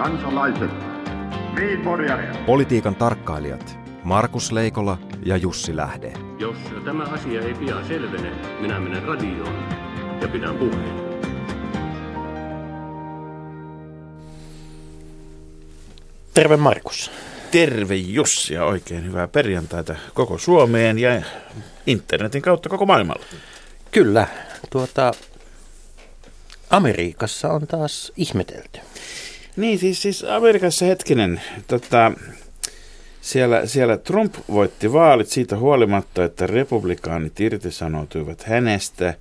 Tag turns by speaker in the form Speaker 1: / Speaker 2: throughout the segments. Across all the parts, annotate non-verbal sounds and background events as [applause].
Speaker 1: kansalaiset,
Speaker 2: Politiikan tarkkailijat Markus Leikola ja Jussi Lähde.
Speaker 3: Jos tämä asia ei pian selvene, minä menen radioon ja pidän puheen.
Speaker 4: Terve Markus.
Speaker 5: Terve Jussi ja oikein hyvää perjantaita koko Suomeen ja internetin kautta koko maailmalla.
Speaker 4: Kyllä, tuota, Amerikassa on taas ihmetelty.
Speaker 5: Niin, siis, siis Amerikassa hetkinen, tota, siellä, siellä Trump voitti vaalit siitä huolimatta, että republikaanit irtisanoutuivat hänestä.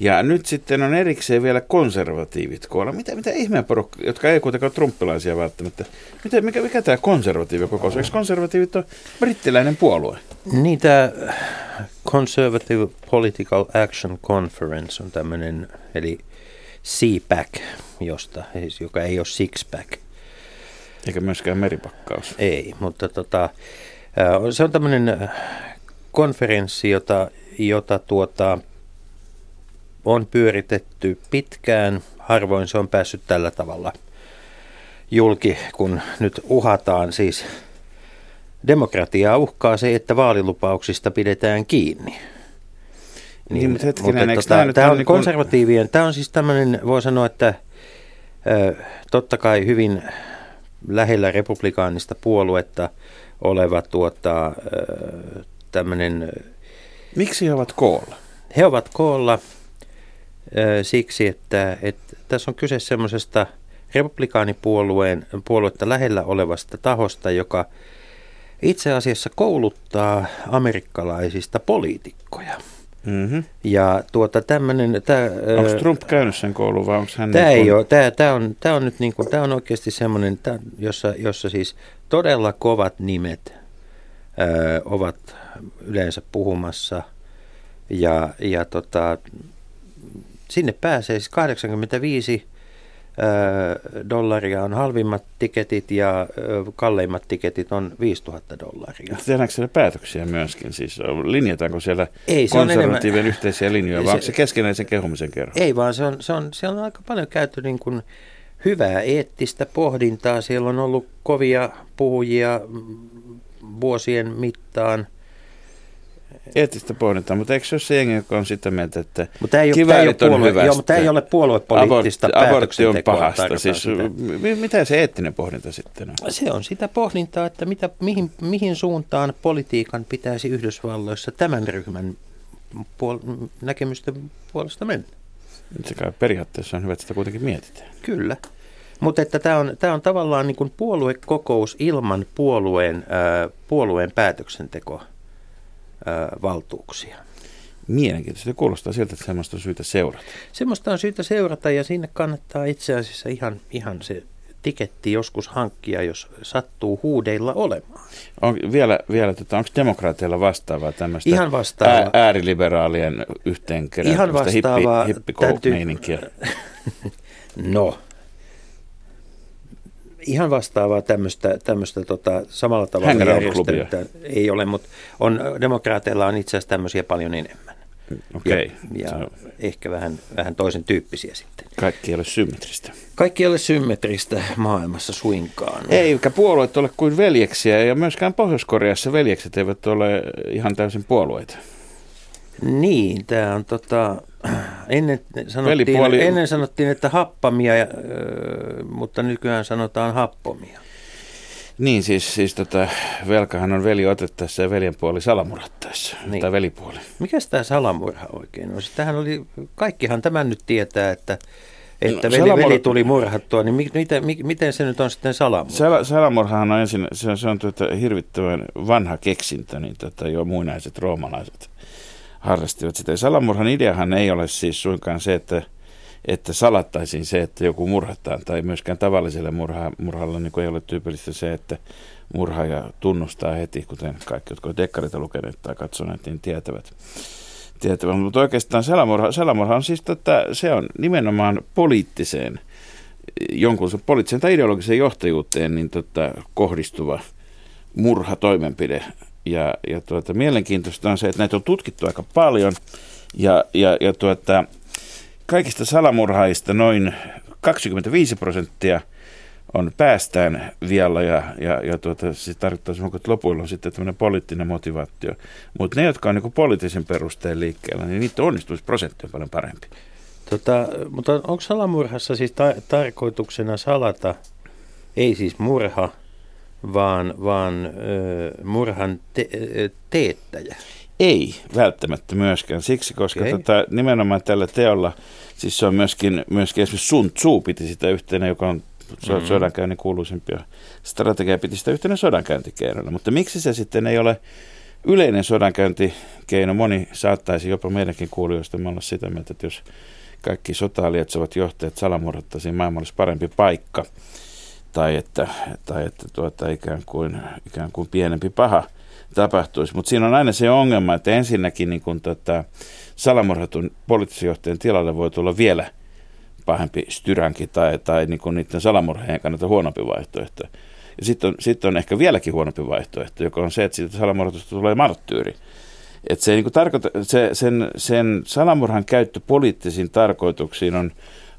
Speaker 5: Ja nyt sitten on erikseen vielä konservatiivit koolla. Mitä, mitä ihmeen porukka, jotka ei kuitenkaan ole trumpilaisia välttämättä. Mitä, mikä, mikä tämä konservatiivikokous? Eikö konservatiivit on brittiläinen puolue?
Speaker 4: Niin tämä Conservative Political Action Conference on tämmöinen, eli CPAC, josta, siis joka ei ole six-pack.
Speaker 5: Eikä myöskään meripakkaus.
Speaker 4: Ei, mutta tota, se on tämmöinen konferenssi, jota, jota tuota, on pyöritetty pitkään. Harvoin se on päässyt tällä tavalla julki, kun nyt uhataan siis demokratiaa uhkaa se, että vaalilupauksista pidetään kiinni.
Speaker 5: Niin, niin mutta hetkinen,
Speaker 4: mutta tota, tämä on niin konservatiivien, tämä on siis tämmöinen, voi sanoa, että ö, totta kai hyvin lähellä republikaanista puoluetta oleva tuota, tämmöinen...
Speaker 5: Miksi he ovat koolla?
Speaker 4: He ovat koolla siksi, että, että tässä on kyse semmoisesta republikaanipuolueen puoluetta lähellä olevasta tahosta, joka itse asiassa kouluttaa amerikkalaisista poliitikkoja. Mm-hmm. Ja tuota tämmöinen...
Speaker 5: Onko Trump käynyt sen koulun vai onko hän...
Speaker 4: Tämä, niin ei kun... ole, tämä, tämä, on, tämä on nyt niin kuin, tämä on oikeasti semmoinen, tämä, jossa, jossa siis todella kovat nimet ö, ovat yleensä puhumassa. Ja, ja tota, sinne pääsee siis 85 dollaria on halvimmat tiketit ja kalleimmat tiketit on 5000 dollaria.
Speaker 5: Tehdäänkö siellä päätöksiä myöskin? Siis linjataanko siellä Ei, konservatiivien enemmän, yhteisiä linjoja, vai se, se keskenäisen kehumisen kerran?
Speaker 4: Ei, vaan se on, se on, siellä on aika paljon käyty niin kuin hyvää eettistä pohdintaa. Siellä on ollut kovia puhujia vuosien mittaan –
Speaker 5: eettistä pohdintaa, mutta eikö se ole se jengi, joka on sitä mieltä, että
Speaker 4: mutta ei ole, ei ole puolue, on Joo, mutta ei ole puoluepoliittista
Speaker 5: Abort, Abortti on pahasta. Siis, mitä se eettinen pohdinta sitten on?
Speaker 4: Se on sitä pohdintaa, että mitä, mihin, mihin suuntaan politiikan pitäisi Yhdysvalloissa tämän ryhmän puol- näkemysten puolesta mennä.
Speaker 5: Se kai periaatteessa on hyvä, että sitä kuitenkin mietitään.
Speaker 4: Kyllä. Mutta että tämä on, tämä on tavallaan niin kuin puoluekokous ilman puolueen, äh, puolueen päätöksentekoa valtuuksia.
Speaker 5: Mielenkiintoista. Se kuulostaa siltä, että semmoista on syytä seurata.
Speaker 4: Semmoista on syytä seurata ja sinne kannattaa itse asiassa ihan, ihan se tiketti joskus hankkia, jos sattuu huudeilla olemaan.
Speaker 5: On, vielä, vielä tota, onko demokraateilla vastaavaa tämmöistä
Speaker 4: Ihan vastaavaa. Ää,
Speaker 5: ääriliberaalien yhteenkeräämistä Ihan vastaavaa. Hippi, hippi [laughs]
Speaker 4: no, ihan vastaavaa tämmöistä, tämmöistä tota, samalla tavalla järjestänyt. Ei ole, mutta on, demokraateilla on itse asiassa tämmöisiä paljon enemmän.
Speaker 5: Okei. Okay.
Speaker 4: Ja, ja ehkä vähän, vähän toisen tyyppisiä sitten.
Speaker 5: Kaikki ei ole symmetristä.
Speaker 4: Kaikki ei ole symmetristä maailmassa suinkaan.
Speaker 5: Ei, eikä puolueet ole kuin veljeksiä ja myöskään Pohjois-Koreassa veljekset eivät ole ihan täysin puolueita.
Speaker 4: Niin, tämä on tota, [clears throat] ennen sanottiin, ennen sanottiin, että happamia, mutta nykyään sanotaan happomia.
Speaker 5: Niin, siis, siis tota, velkahan on veli otettaessa ja veljen puoli salamurhattaessa, niin. tai velipuoli.
Speaker 4: Mikäs tämä salamurha oikein on? Siis tähän oli, kaikkihan tämän nyt tietää, että että no, veli, salamur... veli tuli murhattua, niin miten, miten se nyt on sitten salamurha?
Speaker 5: Sal, salamurhahan on ensin, se on, se on tuota, hirvittävän vanha keksintö, niin tota, jo muinaiset roomalaiset harrastivat sitä. salamurhan ideahan ei ole siis suinkaan se, että, että salattaisiin se, että joku murhataan, tai myöskään tavalliselle murha, murhalla niin ei ole tyypillistä se, että murhaaja tunnustaa heti, kuten kaikki, jotka ovat dekkarita lukeneet tai katsoneet, niin tietävät. tietävät. Mutta oikeastaan salamurha, salamurha on siis, että se on nimenomaan poliittiseen, jonkun poliittiseen tai ideologiseen johtajuuteen niin tota, kohdistuva murhatoimenpide, ja, ja tuota, mielenkiintoista on se, että näitä on tutkittu aika paljon ja, ja, ja tuota, kaikista salamurhaista noin 25 prosenttia on päästään vielä ja, ja, ja tuota, se tarkoittaa että lopuilla on sitten tämmöinen poliittinen motivaatio. Mutta ne, jotka on niin poliittisen perusteen liikkeellä, niin niitä onnistumisprosentti on paljon parempi.
Speaker 4: Tota, mutta onko salamurhassa siis ta- tarkoituksena salata, ei siis murha, vaan, vaan murhan te- teettäjä?
Speaker 5: Ei välttämättä myöskään. Siksi, koska okay. tota, nimenomaan tällä teolla, siis se on myöskin, myöskin esimerkiksi Sun Tzu piti sitä yhtenä, joka on mm-hmm. sodankäynnin kuuluisimpia strategia, piti sitä yhtenä sodankäyntikeinona. Mutta miksi se sitten ei ole yleinen sodankäyntikeino? Moni saattaisi jopa meidänkin kuulijoista olla sitä mieltä, että jos kaikki sotaa lietsovat johtajat salamurhattaisiin, maailma olisi parempi paikka. Tai että, tai että tuota, ikään, kuin, ikään kuin pienempi paha tapahtuisi. Mutta siinä on aina se ongelma, että ensinnäkin niin kun tota, salamurhatun poliittisen johtajan tilalle voi tulla vielä pahempi styränki tai, tai niin kuin niiden salamurheen kannalta huonompi vaihtoehto. Ja sitten on, sit on ehkä vieläkin huonompi vaihtoehto, joka on se, että siitä salamurhatusta tulee marttyyri. Että se, niin tarkoita, se, sen, sen salamurhan käyttö poliittisiin tarkoituksiin on,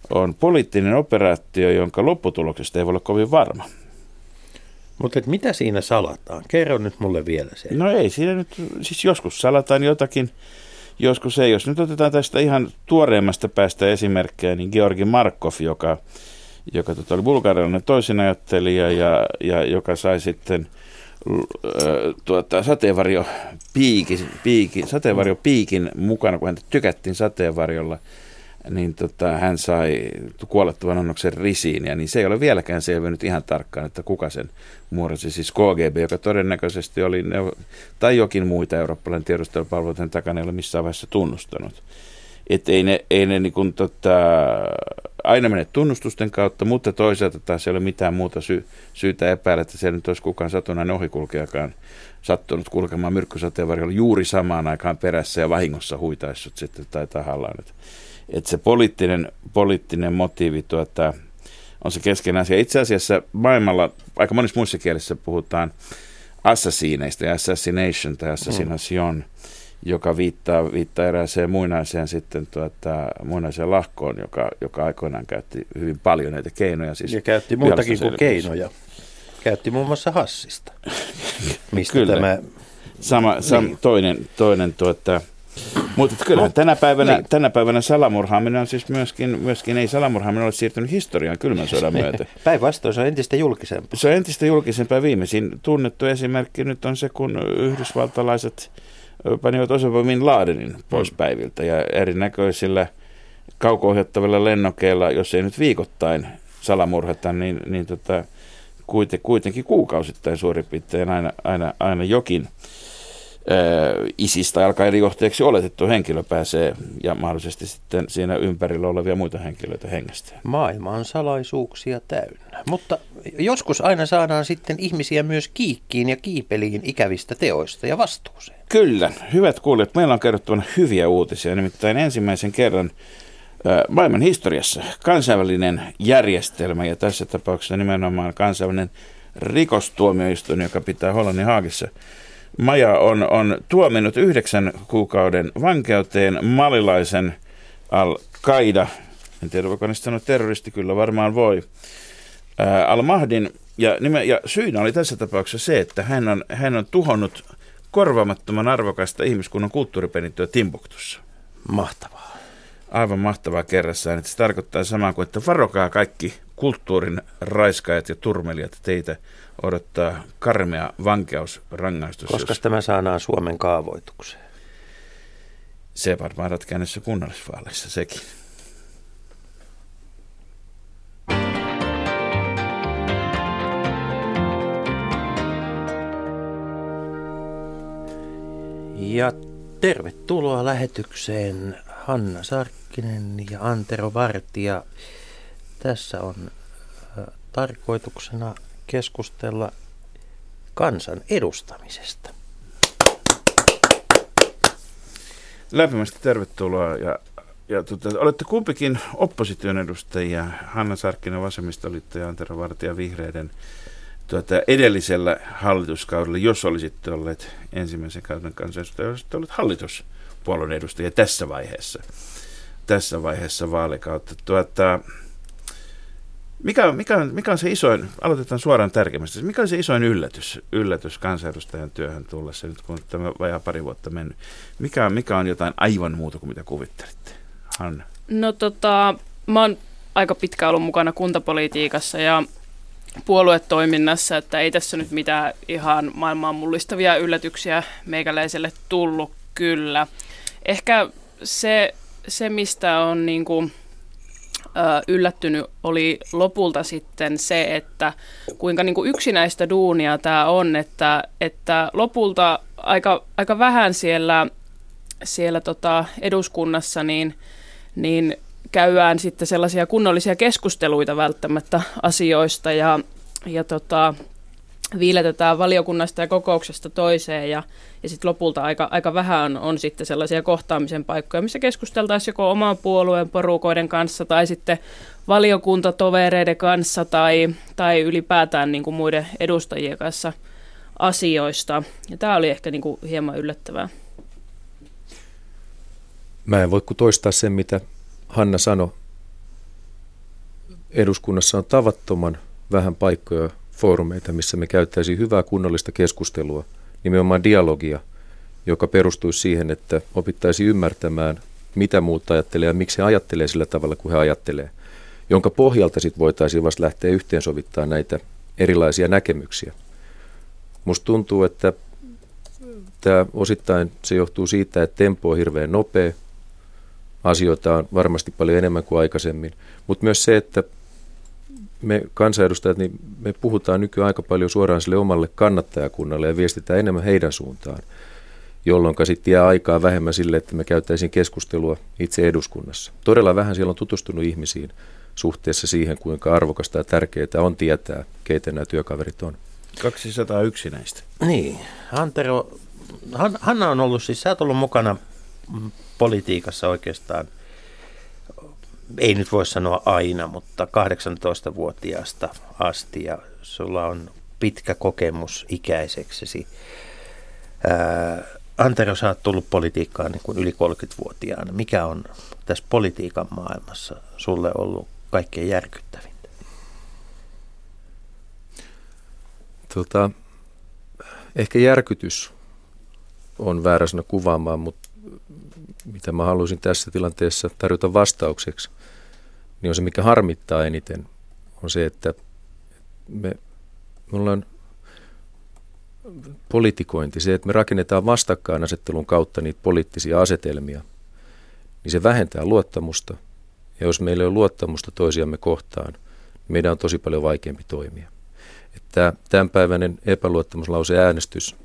Speaker 5: on poliittinen operaatio, jonka lopputuloksesta ei voi olla kovin varma.
Speaker 4: Mutta mitä siinä salataan? Kerro nyt mulle vielä se.
Speaker 5: No ei siinä nyt, siis joskus salataan jotakin, joskus ei. Jos nyt otetaan tästä ihan tuoreimmasta päästä esimerkkejä, niin Georgi Markov, joka, joka tota, oli bulgarialainen toisinajattelija ja, ja joka sai sitten tuota, sateenvarjo piikin, piikin, sateenvarjopiikin mukana, kun häntä tykättiin sateenvarjolla – niin tota, hän sai kuolettavan annoksen risiin, ja niin se ei ole vieläkään selvinnyt ihan tarkkaan, että kuka sen muodosti, siis KGB, joka todennäköisesti oli, tai jokin muita eurooppalainen tiedustelupalveluiden takana ei ole missään vaiheessa tunnustanut. Että ei ne, ei ne niin kuin, tota, aina mene tunnustusten kautta, mutta toisaalta taas ei ole mitään muuta sy- syytä epäillä, että siellä nyt olisi kukaan satunnainen ohikulkijakaan sattunut kulkemaan myrkkysateenvarjolla juuri samaan aikaan perässä ja vahingossa huitaissut sitten tai tahallaan. Että että se poliittinen, poliittinen motiivi tuota, on se keskeinen asia. Itse asiassa maailmalla aika monissa muissa kielissä puhutaan assassineista ja assassination tai assassination, mm. joka viittaa, viittaa erääseen muinaiseen sitten tuota, muinaiseen lahkoon, joka, joka aikoinaan käytti hyvin paljon näitä keinoja. Siis
Speaker 4: ja käytti muutakin kuin keinoja. Käytti muun muassa hassista. [laughs] Mistä
Speaker 5: Kyllä. tämä... Sama, sam, niin. toinen, toinen tuota, mutta kyllä no, tänä päivänä, niin. tänä päivänä salamurhaaminen on siis myöskin, myöskin ei salamurhaaminen ole siirtynyt historiaan kylmän sodan myötä. [laughs]
Speaker 4: Päinvastoin se on entistä julkisempaa.
Speaker 5: Se on entistä julkisempaa. Viimeisin tunnettu esimerkki nyt on se, kun yhdysvaltalaiset panivat Osama Bin Ladenin pois mm. päiviltä ja erinäköisillä kauko lennokeilla, jos ei nyt viikoittain salamurhata, niin, niin tota, kuitenkin kuukausittain suurin piirtein aina, aina, aina jokin isistä alkaen johtajaksi oletettu henkilö pääsee ja mahdollisesti sitten siinä ympärillä olevia muita henkilöitä hengestä.
Speaker 4: Maailma on salaisuuksia täynnä, mutta joskus aina saadaan sitten ihmisiä myös kiikkiin ja kiipeliin ikävistä teoista ja vastuuseen.
Speaker 5: Kyllä, hyvät kuulijat, meillä on kerrottuna hyviä uutisia, nimittäin ensimmäisen kerran maailman historiassa kansainvälinen järjestelmä ja tässä tapauksessa nimenomaan kansainvälinen rikostuomioistuin, joka pitää Hollannin Haagissa – Maja on, on tuominut yhdeksän kuukauden vankeuteen malilaisen Al-Qaida, en tiedä voiko niistä sanoa terroristi, kyllä varmaan voi, Al-Mahdin, ja, nime, ja syynä oli tässä tapauksessa se, että hän on, hän on tuhonnut korvaamattoman arvokasta ihmiskunnan kulttuuriperintöä Timbuktussa.
Speaker 4: Mahtavaa.
Speaker 5: Aivan mahtavaa kerrassaan. Että se tarkoittaa samaa kuin, että varokaa kaikki kulttuurin raiskaajat ja turmelijat teitä odottaa karmea vankeusrangaistus.
Speaker 4: Koska jos... tämä saadaan Suomen kaavoitukseen?
Speaker 5: Se varmaan ratkeaa näissä kunnallisvaaleissa sekin.
Speaker 4: Ja tervetuloa lähetykseen Hanna Sarkkinen ja Antero Vartija. Tässä on tarkoituksena keskustella kansan edustamisesta.
Speaker 5: Lämpimästi tervetuloa ja, ja tuota, olette kumpikin opposition edustajia, Hanna Sarkkinen vasemmistoliitto ja Antero Vartija vihreiden tuota, edellisellä hallituskaudella, jos olisitte olleet ensimmäisen kauden kansanedustajia, olisitte olleet hallituspuolueen edustajia tässä vaiheessa, tässä vaiheessa vaalikautta. Tuota, Mikä, mikä, on, mikä on se isoin, aloitetaan suoraan tärkeimmästä, mikä on se isoin yllätys, yllätys kansanedustajan työhön tullessa nyt, kun tämä vajaa pari vuotta mennyt? Mikä mikä on jotain aivan muuta kuin mitä kuvittelitte? Hanna.
Speaker 1: No tota, mä oon aika pitkä ollut mukana kuntapolitiikassa ja puoluetoiminnassa, että ei tässä nyt mitään ihan maailmaan mullistavia yllätyksiä meikäläiselle tullut kyllä. Ehkä se, se mistä on niin kuin, yllättynyt, oli lopulta sitten se, että kuinka niin kuin yksinäistä duunia tämä on, että, että lopulta aika, aika vähän siellä, siellä tota eduskunnassa niin, niin käydään sitten sellaisia kunnollisia keskusteluita välttämättä asioista ja, ja tota, viiletetään valiokunnasta ja kokouksesta toiseen ja, ja sitten lopulta aika, aika vähän on, on sitten sellaisia kohtaamisen paikkoja, missä keskusteltaisiin joko oman puolueen porukoiden kanssa tai sitten valiokuntatovereiden kanssa tai, tai ylipäätään niin kuin muiden edustajien kanssa asioista. Ja tämä oli ehkä niin kuin hieman yllättävää.
Speaker 2: Mä en voi kuin toistaa sen, mitä Hanna sanoi. Eduskunnassa on tavattoman vähän paikkoja foorumeita, missä me käyttäisiin hyvää kunnollista keskustelua, nimenomaan dialogia, joka perustuisi siihen, että opittaisiin ymmärtämään, mitä muut ajattelee ja miksi he ajattelee sillä tavalla kuin he ajattelee, jonka pohjalta sitten voitaisiin vasta lähteä yhteensovittaa näitä erilaisia näkemyksiä. Musta tuntuu, että tämä osittain se johtuu siitä, että tempo on hirveän nopea, asioita on varmasti paljon enemmän kuin aikaisemmin, mutta myös se, että me kansanedustajat, niin me puhutaan nykyään aika paljon suoraan sille omalle kannattajakunnalle ja viestitään enemmän heidän suuntaan, jolloin sitten jää aikaa vähemmän sille, että me käyttäisiin keskustelua itse eduskunnassa. Todella vähän siellä on tutustunut ihmisiin suhteessa siihen, kuinka arvokasta ja tärkeää on tietää, keitä nämä työkaverit on.
Speaker 5: 201 näistä.
Speaker 4: Niin, Antero, Hanna on ollut siis, sä oot ollut mukana politiikassa oikeastaan – ei nyt voi sanoa aina, mutta 18-vuotiaasta asti ja sulla on pitkä kokemus ikäiseksesi. Antero, sä oot tullut politiikkaan niin kuin yli 30-vuotiaana. Mikä on tässä politiikan maailmassa sulle ollut kaikkein järkyttävintä?
Speaker 2: Tota, ehkä järkytys on väärä sana kuvaamaan, mutta mitä mä haluaisin tässä tilanteessa tarjota vastaukseksi, niin on se, mikä harmittaa eniten, on se, että me, me ollaan politikointi, se, että me rakennetaan vastakkainasettelun kautta niitä poliittisia asetelmia, niin se vähentää luottamusta. Ja jos meillä ei ole luottamusta toisiamme kohtaan, niin meidän on tosi paljon vaikeampi toimia. Että tämänpäiväinen epäluottamuslause äänestys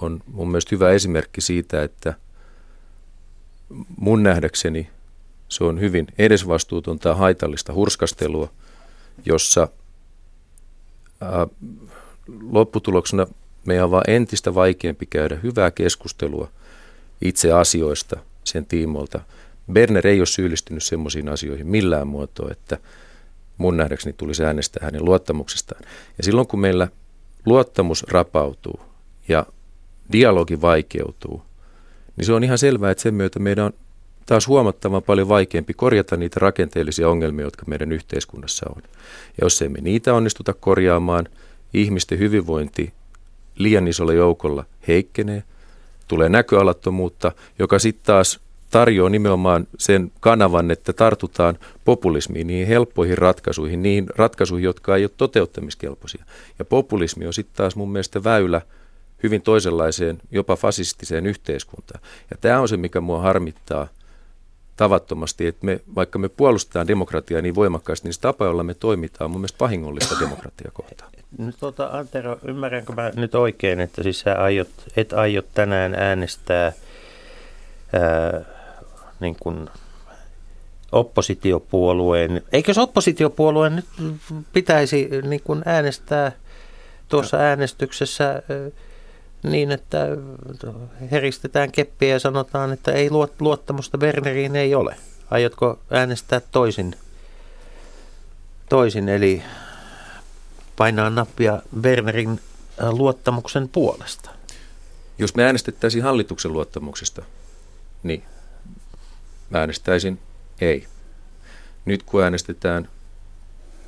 Speaker 2: on mun mielestä hyvä esimerkki siitä, että – mun nähdäkseni se on hyvin edesvastuutonta haitallista hurskastelua, jossa ää, lopputuloksena meidän on vaan entistä vaikeampi käydä hyvää keskustelua itse asioista sen tiimolta. Berner ei ole syyllistynyt semmoisiin asioihin millään muotoa, että mun nähdäkseni tulisi äänestää hänen luottamuksestaan. Ja silloin kun meillä luottamus rapautuu ja dialogi vaikeutuu, niin se on ihan selvää, että sen myötä meidän on taas huomattavan paljon vaikeampi korjata niitä rakenteellisia ongelmia, jotka meidän yhteiskunnassa on. Ja jos emme niitä onnistuta korjaamaan, ihmisten hyvinvointi liian isolla joukolla heikkenee, tulee näköalattomuutta, joka sitten taas tarjoaa nimenomaan sen kanavan, että tartutaan populismiin, niihin helppoihin ratkaisuihin, niihin ratkaisuihin, jotka ei ole toteuttamiskelpoisia. Ja populismi on sitten taas mun mielestä väylä – hyvin toisenlaiseen, jopa fasistiseen yhteiskuntaan. Ja tämä on se, mikä mua harmittaa tavattomasti, että me, vaikka me puolustetaan demokratiaa niin voimakkaasti, niin se tapa, jolla me toimitaan, on mun mielestä vahingollista demokratiaa kohtaan.
Speaker 4: No, tuota, Antero, ymmärränkö mä nyt oikein, että siis sä aiot, et aiot tänään äänestää ää, niin kuin oppositiopuolueen, eikö se oppositiopuolueen nyt pitäisi niin kuin äänestää tuossa äänestyksessä ää, niin, että heristetään keppiä ja sanotaan, että ei luottamusta Werneriin ei ole. Aiotko äänestää toisin, toisin eli painaa nappia Wernerin äh, luottamuksen puolesta?
Speaker 2: Jos me äänestettäisiin hallituksen luottamuksesta, niin mä äänestäisin ei. Nyt kun äänestetään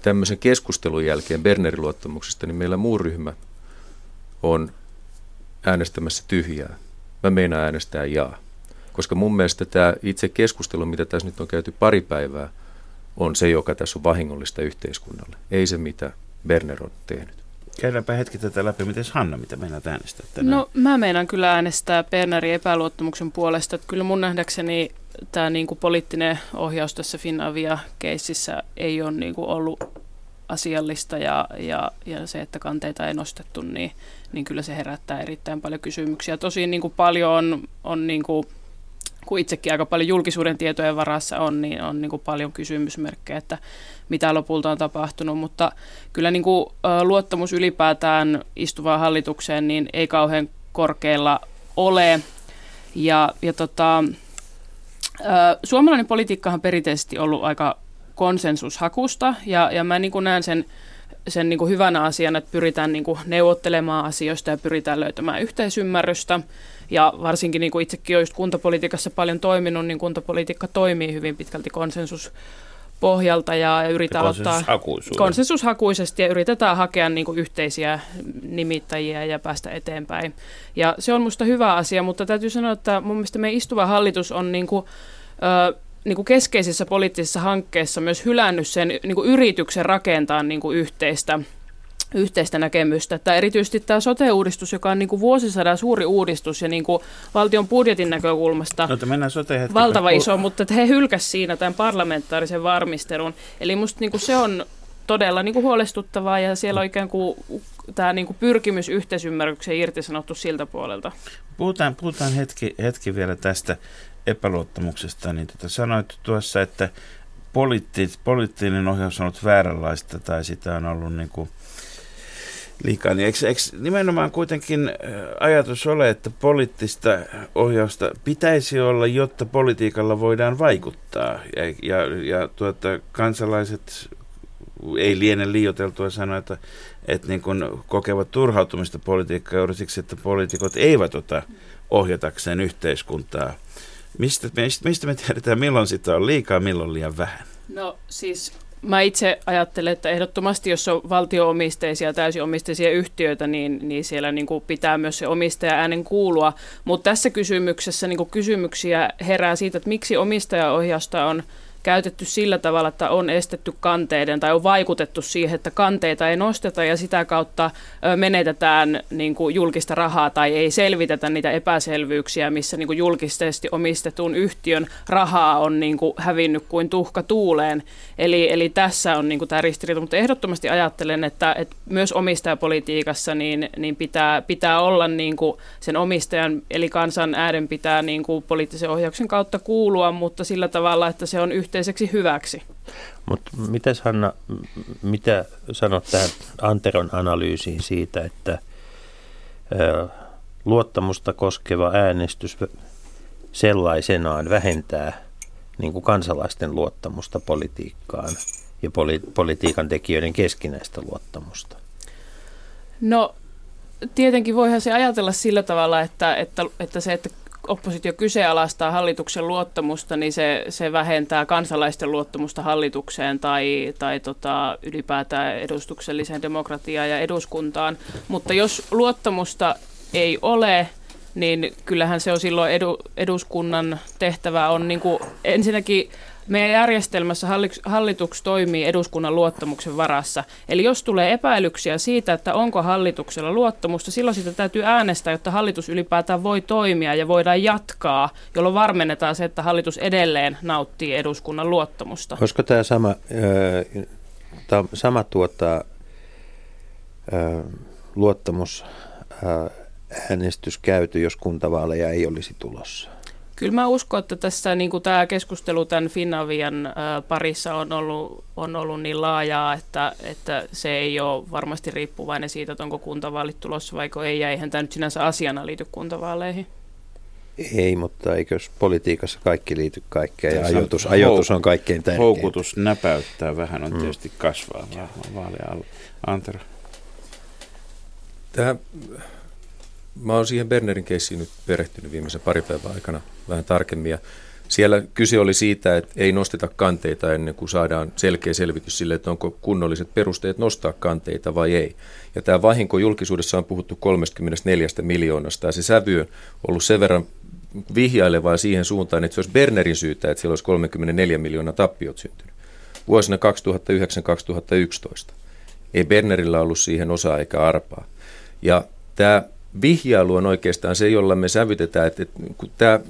Speaker 2: tämmöisen keskustelun jälkeen Bernerin luottamuksesta, niin meillä muu ryhmä on äänestämässä tyhjää. Mä meinaan äänestää jaa. Koska mun mielestä tämä itse keskustelu, mitä tässä nyt on käyty pari päivää, on se, joka tässä on vahingollista yhteiskunnalle. Ei se, mitä Berner on tehnyt.
Speaker 5: Käydäänpä hetki tätä läpi. Miten Hanna, mitä meinaat äänestää tänään?
Speaker 1: No mä meinaan kyllä äänestää Bernerin epäluottamuksen puolesta. Että kyllä mun nähdäkseni tämä niinku poliittinen ohjaus tässä Finavia-keississä ei ole niinku ollut asiallista ja, ja, ja se, että kanteita ei nostettu, niin, niin kyllä se herättää erittäin paljon kysymyksiä. Tosin niin kuin paljon on, on niin kuin, kun itsekin aika paljon julkisuuden tietojen varassa on, niin on niin kuin paljon kysymysmerkkejä, että mitä lopulta on tapahtunut, mutta kyllä niin kuin, luottamus ylipäätään istuvaan hallitukseen niin ei kauhean korkealla ole. Ja, ja tota, suomalainen politiikka on perinteisesti ollut aika konsensushakusta ja, ja mä niin kuin näen sen, sen niin kuin hyvänä asiana, että pyritään niin kuin neuvottelemaan asioista ja pyritään löytämään yhteisymmärrystä. Ja varsinkin niin kuin itsekin olen kuntapolitiikassa paljon toiminut, niin kuntapolitiikka toimii hyvin pitkälti konsensus pohjalta ja yritetään ottaa konsensushakuisesti ja yritetään hakea niin kuin yhteisiä nimittäjiä ja päästä eteenpäin. Ja se on minusta hyvä asia, mutta täytyy sanoa, että mun mielestä meidän istuva hallitus on niin kuin, ö, niin kuin keskeisissä poliittisissa hankkeissa myös hylännyt sen niin kuin yrityksen rakentaa niin kuin yhteistä yhteistä näkemystä. Että erityisesti tämä sote-uudistus, joka on niin kuin vuosisadan suuri uudistus ja niin kuin valtion budjetin näkökulmasta
Speaker 5: no, mennään sote
Speaker 1: valtava iso, mutta että he hylkäsivät siinä tämän parlamentaarisen varmistelun. Eli minusta niin se on todella niin kuin huolestuttavaa ja siellä on ikään kuin tämä niin kuin pyrkimys yhteisymmärrykseen irtisanottu siltä puolelta.
Speaker 5: Puhutaan, puhutaan hetki, hetki vielä tästä epäluottamuksesta, niin tota sanoit tuossa, että poliitti, poliittinen ohjaus on ollut vääränlaista tai sitä on ollut niin kuin liikaa, niin eikö, eikö nimenomaan kuitenkin ajatus ole, että poliittista ohjausta pitäisi olla, jotta politiikalla voidaan vaikuttaa? Ja, ja, ja tuota, kansalaiset ei liene liioteltua sanoa, että, että niin kun kokevat turhautumista politiikkaa siksi, että poliitikot eivät ota ohjatakseen yhteiskuntaa – Mistä, mistä, me tiedetään, milloin sitä on liikaa, milloin liian vähän?
Speaker 1: No siis mä itse ajattelen, että ehdottomasti jos on valtioomisteisia, täysiomisteisia yhtiöitä, niin, niin siellä niin kuin pitää myös se omistaja äänen kuulua. Mutta tässä kysymyksessä niin kuin kysymyksiä herää siitä, että miksi omistajaohjausta on käytetty sillä tavalla, että on estetty kanteiden tai on vaikutettu siihen, että kanteita ei nosteta ja sitä kautta menetetään niin kuin julkista rahaa tai ei selvitetä niitä epäselvyyksiä, missä niin kuin julkisesti omistetun yhtiön rahaa on niin kuin hävinnyt kuin tuhka tuuleen. Eli, eli tässä on niin kuin tämä ristiriita, mutta ehdottomasti ajattelen, että, että myös omistajapolitiikassa niin, niin pitää, pitää olla niin kuin sen omistajan eli kansan äänen pitää niin kuin poliittisen ohjauksen kautta kuulua, mutta sillä tavalla, että se on yhteiseksi hyväksi.
Speaker 4: Mutta mitäs Hanna, mitä sanot tähän Anteron analyysiin siitä, että luottamusta koskeva äänestys sellaisenaan vähentää niin kuin kansalaisten luottamusta politiikkaan ja poli- politiikan tekijöiden keskinäistä luottamusta?
Speaker 1: No tietenkin voihan se ajatella sillä tavalla, että, että, että se, että oppositio kyseenalaistaa hallituksen luottamusta, niin se, se vähentää kansalaisten luottamusta hallitukseen tai, tai tota, ylipäätään edustukselliseen demokratiaan ja eduskuntaan. Mutta jos luottamusta ei ole, niin kyllähän se on silloin edu, eduskunnan tehtävä on niin kuin ensinnäkin meidän järjestelmässä hallitus toimii eduskunnan luottamuksen varassa. Eli jos tulee epäilyksiä siitä, että onko hallituksella luottamusta, silloin sitä täytyy äänestää, jotta hallitus ylipäätään voi toimia ja voidaan jatkaa, jolloin varmennetaan se, että hallitus edelleen nauttii eduskunnan luottamusta.
Speaker 4: Olisiko tämä sama, tämä sama tuota, luottamus äänestys käyty, jos kuntavaaleja ei olisi tulossa?
Speaker 1: Kyllä mä uskon, että tässä niin kuin tämä keskustelu tämän Finavian parissa on ollut, on ollut niin laajaa, että, että se ei ole varmasti riippuvainen siitä, että onko kuntavaalit tulossa vai ei, ja eihän tämä nyt sinänsä asiana liity kuntavaaleihin.
Speaker 4: Ei, mutta eikös politiikassa kaikki liity kaikkeen ja ajoitus, ajoitus on kaikkein tärkein.
Speaker 5: Houkutus näpäyttää vähän on mm. tietysti kasvaa vaalia alla. Antero.
Speaker 2: Tämä Mä oon siihen Bernerin keissiin nyt perehtynyt viimeisen pari päivän aikana vähän tarkemmin. Ja Siellä kyse oli siitä, että ei nosteta kanteita ennen kuin saadaan selkeä selvitys sille, että onko kunnolliset perusteet nostaa kanteita vai ei. Ja tämä vahinko julkisuudessa on puhuttu 34 miljoonasta ja se sävy on ollut sen verran vihjailevaa siihen suuntaan, että se olisi Bernerin syytä, että siellä olisi 34 miljoonaa tappiot syntynyt. Vuosina 2009-2011. Ei Bernerillä ollut siihen osaa eikä arpaa. Ja tämä vihjailu on oikeastaan se, jolla me sävytetään, että, että kun tämä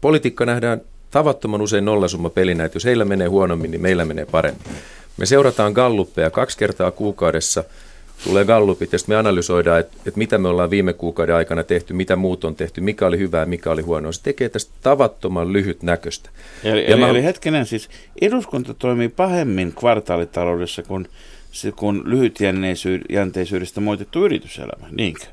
Speaker 2: politiikka nähdään tavattoman usein nollasumma pelinä, että jos heillä menee huonommin, niin meillä menee paremmin. Me seurataan galluppeja kaksi kertaa kuukaudessa, tulee gallupit ja sitten me analysoidaan, että, että mitä me ollaan viime kuukauden aikana tehty, mitä muut on tehty, mikä oli hyvää, mikä oli huonoa. Se tekee tästä tavattoman lyhyt näköistä.
Speaker 5: Eli, ja eli, mä... eli hetkinen siis, eduskunta toimii pahemmin kvartaalitaloudessa kuin, kun lyhytjänteisyydestä moitettu yrityselämä, niinkö?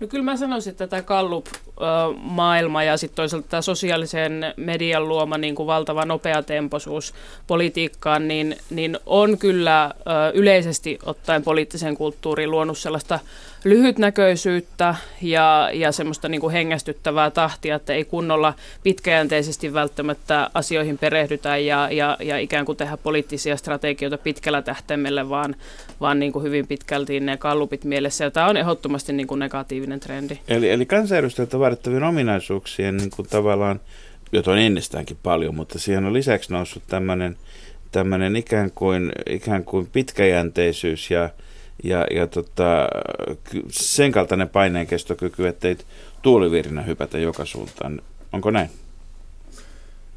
Speaker 1: No kyllä mä sanoisin, että tämä Gallup-maailma ja sitten toisaalta tämä sosiaalisen median luoma niin kuin valtava nopeatempoisuus politiikkaan, niin, niin on kyllä yleisesti ottaen poliittisen kulttuuriin luonut sellaista lyhytnäköisyyttä ja, ja semmoista niin kuin hengästyttävää tahtia, että ei kunnolla pitkäjänteisesti välttämättä asioihin perehdytä ja, ja, ja ikään kuin tehdä poliittisia strategioita pitkällä tähtäimellä, vaan, vaan niin kuin hyvin pitkälti ne kallupit mielessä. Ja tämä on ehdottomasti niin kuin negatiivinen trendi.
Speaker 5: Eli, eli kansanedustajilta vaadittavien ominaisuuksien niin kuin tavallaan, jota on ennestäänkin paljon, mutta siihen on lisäksi noussut tämmöinen tämmöinen ikään kuin, ikään kuin pitkäjänteisyys ja, ja, ja tota, sen kaltainen paineenkestokyky, ettei tuulivirinä hypätä joka suuntaan. Onko näin?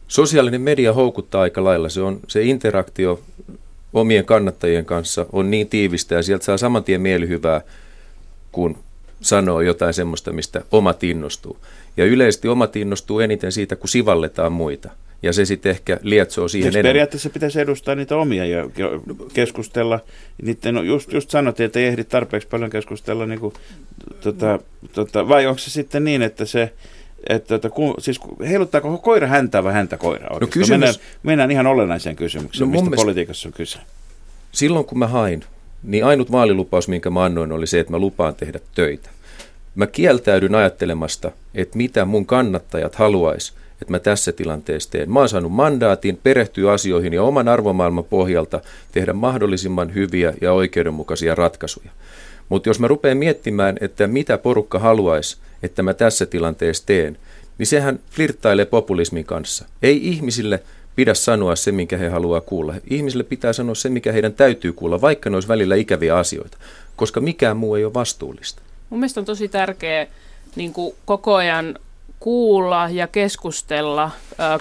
Speaker 2: Sosiaalinen media houkuttaa aika lailla. Se, on, se interaktio omien kannattajien kanssa on niin tiivistä ja sieltä saa saman tien mielihyvää, kun sanoo jotain semmoista, mistä omat innostuu. Ja yleisesti omat innostuu eniten siitä, kun sivalletaan muita ja se sitten ehkä lietsoo siihen
Speaker 5: enemmän. Periaatteessa pitäisi edustaa niitä omia ja keskustella. Niiden, no just, just sanottiin, että ei ehdi tarpeeksi paljon keskustella, niin kuin, tota, tota, vai onko se sitten niin, että se, että, että kun, siis heiluttaako koira häntää vai häntä koiraa? No kysymys... mennään, mennään ihan olennaiseen kysymykseen, no mistä mielestä, politiikassa on kyse.
Speaker 2: Silloin kun mä hain, niin ainut vaalilupaus, minkä mä annoin, oli se, että mä lupaan tehdä töitä. Mä kieltäydyn ajattelemasta, että mitä mun kannattajat haluaisi, että mä tässä tilanteessa teen. Mä oon saanut mandaatin perehtyä asioihin ja oman arvomaailman pohjalta tehdä mahdollisimman hyviä ja oikeudenmukaisia ratkaisuja. Mutta jos mä rupean miettimään, että mitä porukka haluaisi, että mä tässä tilanteessa teen, niin sehän flirttailee populismin kanssa. Ei ihmisille pidä sanoa se, minkä he haluaa kuulla. Ihmisille pitää sanoa se, mikä heidän täytyy kuulla, vaikka ne olisi välillä ikäviä asioita, koska mikään muu ei ole vastuullista.
Speaker 1: Mun mielestä on tosi tärkeää niin koko ajan kuulla ja keskustella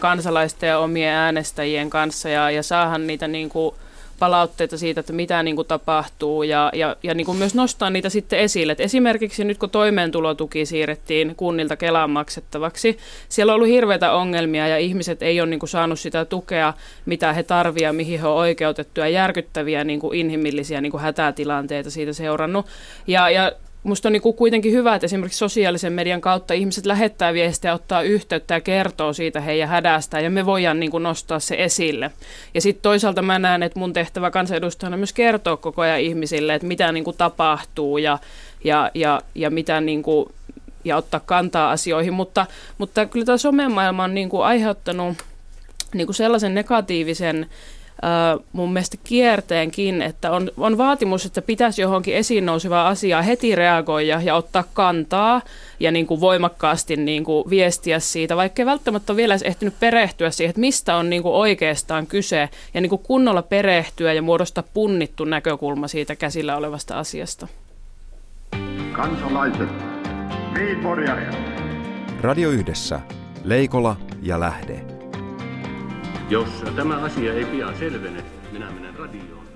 Speaker 1: kansalaisten ja omien äänestäjien kanssa ja, ja saahan niitä niin kuin palautteita siitä, että mitä niin kuin tapahtuu ja, ja, ja niin kuin myös nostaa niitä sitten esille. Et esimerkiksi nyt kun toimeentulotuki siirrettiin kunnilta Kelaan maksettavaksi, siellä on ollut hirveitä ongelmia ja ihmiset ei ole niin kuin saanut sitä tukea, mitä he tarvitsevat ja mihin he on oikeutettuja, järkyttäviä niin kuin inhimillisiä niin kuin hätätilanteita siitä seurannut. Ja, ja Musta on niin kuitenkin hyvä, että esimerkiksi sosiaalisen median kautta ihmiset lähettää viestiä, ottaa yhteyttä ja kertoo siitä heidän hädästään ja me voidaan niin nostaa se esille. Ja sitten toisaalta mä näen, että mun tehtävä kansanedustajana myös kertoa koko ajan ihmisille, että mitä niin tapahtuu ja, ja, ja, ja mitä niin kuin, ja ottaa kantaa asioihin, mutta, mutta kyllä tämä somemaailma on niin kuin aiheuttanut niin kuin sellaisen negatiivisen mun mielestä kierteenkin, että on, on vaatimus, että pitäisi johonkin esiin nousevaa asiaa heti reagoida ja ottaa kantaa ja niin kuin voimakkaasti niin kuin viestiä siitä, vaikka ei välttämättä ole vielä edes ehtinyt perehtyä siihen, että mistä on niin kuin oikeastaan kyse ja niin kuin kunnolla perehtyä ja muodostaa punnittu näkökulma siitä käsillä olevasta asiasta. Kansalaiset,
Speaker 6: Radio Yhdessä, Leikola ja Lähde.
Speaker 3: Jos tämä asia ei pian selvene, minä menen radioon.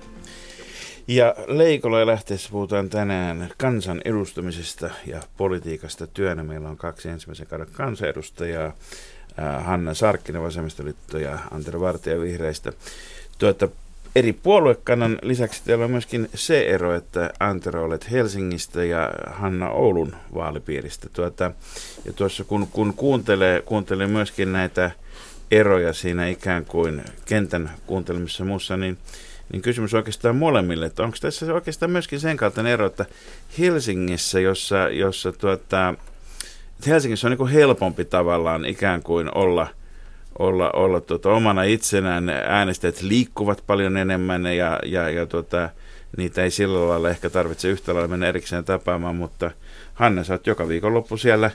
Speaker 5: Ja Leikola lähteessä puhutaan tänään kansan edustamisesta ja politiikasta työnä. Meillä on kaksi ensimmäisen kauden kansanedustajaa, äh, Hanna Sarkkinen Vasemmistoliitto ja Antero Vartija Vihreistä. Tuota, eri puoluekannan lisäksi teillä on myöskin se ero, että Antero olet Helsingistä ja Hanna Oulun vaalipiiristä. Tuota, ja tuossa kun, kun kuuntelee, kuuntelee myöskin näitä eroja siinä ikään kuin kentän kuuntelemisessa muussa, niin, niin kysymys oikeastaan molemmille, että onko tässä oikeastaan myöskin sen kaltainen ero, että Helsingissä, jossa, jossa tuota, Helsingissä on niin helpompi tavallaan ikään kuin olla, olla, olla tuota, omana itsenään. Äänestäjät liikkuvat paljon enemmän ja, ja, ja tuota, niitä ei sillä lailla ehkä tarvitse yhtä lailla mennä erikseen tapaamaan, mutta Hanne, sä oot joka viikonloppu siellä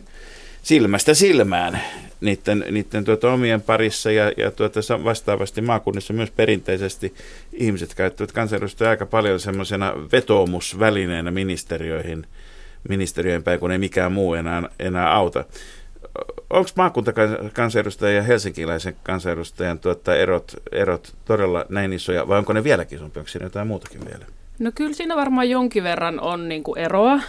Speaker 5: silmästä silmään niiden, niiden tuota omien parissa ja, ja tuota vastaavasti maakunnissa myös perinteisesti ihmiset käyttävät kansanedustajia aika paljon semmoisena vetoomusvälineenä ministeriöihin, ministeriöön päin, kun ei mikään muu enää, enää auta. Onko maakuntakansanedustajan ja helsinkiläisen kansanedustajan tuota erot, erot todella näin isoja, vai onko ne vieläkin isompia? Onko siinä jotain muutakin vielä?
Speaker 1: No kyllä siinä varmaan jonkin verran on niin kuin eroa.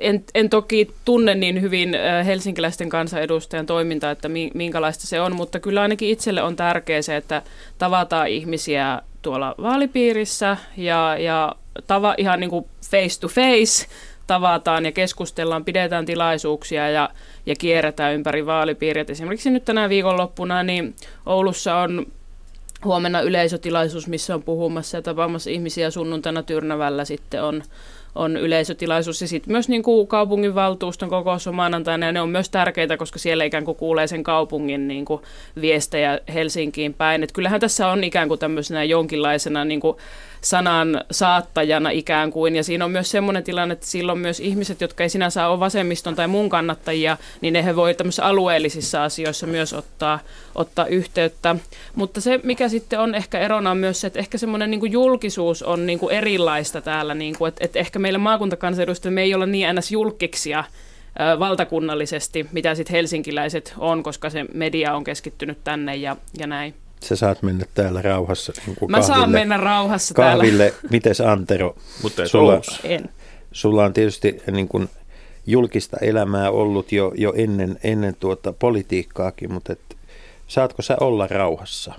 Speaker 1: En, en toki tunne niin hyvin helsinkiläisten kansanedustajan toimintaa, että minkälaista se on, mutta kyllä ainakin itselle on tärkeää se, että tavataan ihmisiä tuolla vaalipiirissä ja, ja tava, ihan niin kuin face to face tavataan ja keskustellaan, pidetään tilaisuuksia ja, ja kierretään ympäri vaalipiiriä. Esimerkiksi nyt tänä viikonloppuna niin Oulussa on huomenna yleisötilaisuus, missä on puhumassa ja tapaamassa ihmisiä sunnuntaina Tyrnävällä sitten on on yleisötilaisuus ja sitten myös niin kuin kaupunginvaltuuston kokous on maanantaina ja ne on myös tärkeitä, koska siellä ikään kuin kuulee sen kaupungin niin kuin viestejä Helsinkiin päin. Et kyllähän tässä on ikään kuin tämmöisenä jonkinlaisena niin kuin sanan saattajana ikään kuin. Ja siinä on myös semmoinen tilanne, että silloin myös ihmiset, jotka ei sinänsä ole vasemmiston tai muun kannattajia, niin ne he voi tämmöisissä alueellisissa asioissa myös ottaa, ottaa yhteyttä. Mutta se, mikä sitten on ehkä erona on myös se, että ehkä semmoinen niin julkisuus on niin kuin erilaista täällä, niin kuin, että, että ehkä meillä maakuntakansanedustajilla me ei olla niin ns. julkiksia, valtakunnallisesti, mitä sitten helsinkiläiset on, koska se media on keskittynyt tänne ja, ja näin.
Speaker 4: Sä saat mennä täällä rauhassa. Niin
Speaker 1: kuin Mä kahville, saan mennä rauhassa
Speaker 4: kahville.
Speaker 1: täällä.
Speaker 4: Mites Antero?
Speaker 5: Mutta sulla,
Speaker 1: en.
Speaker 4: Sulla on tietysti niin kuin julkista elämää ollut jo, jo ennen, ennen tuota politiikkaakin, mutta et, saatko sä olla rauhassa?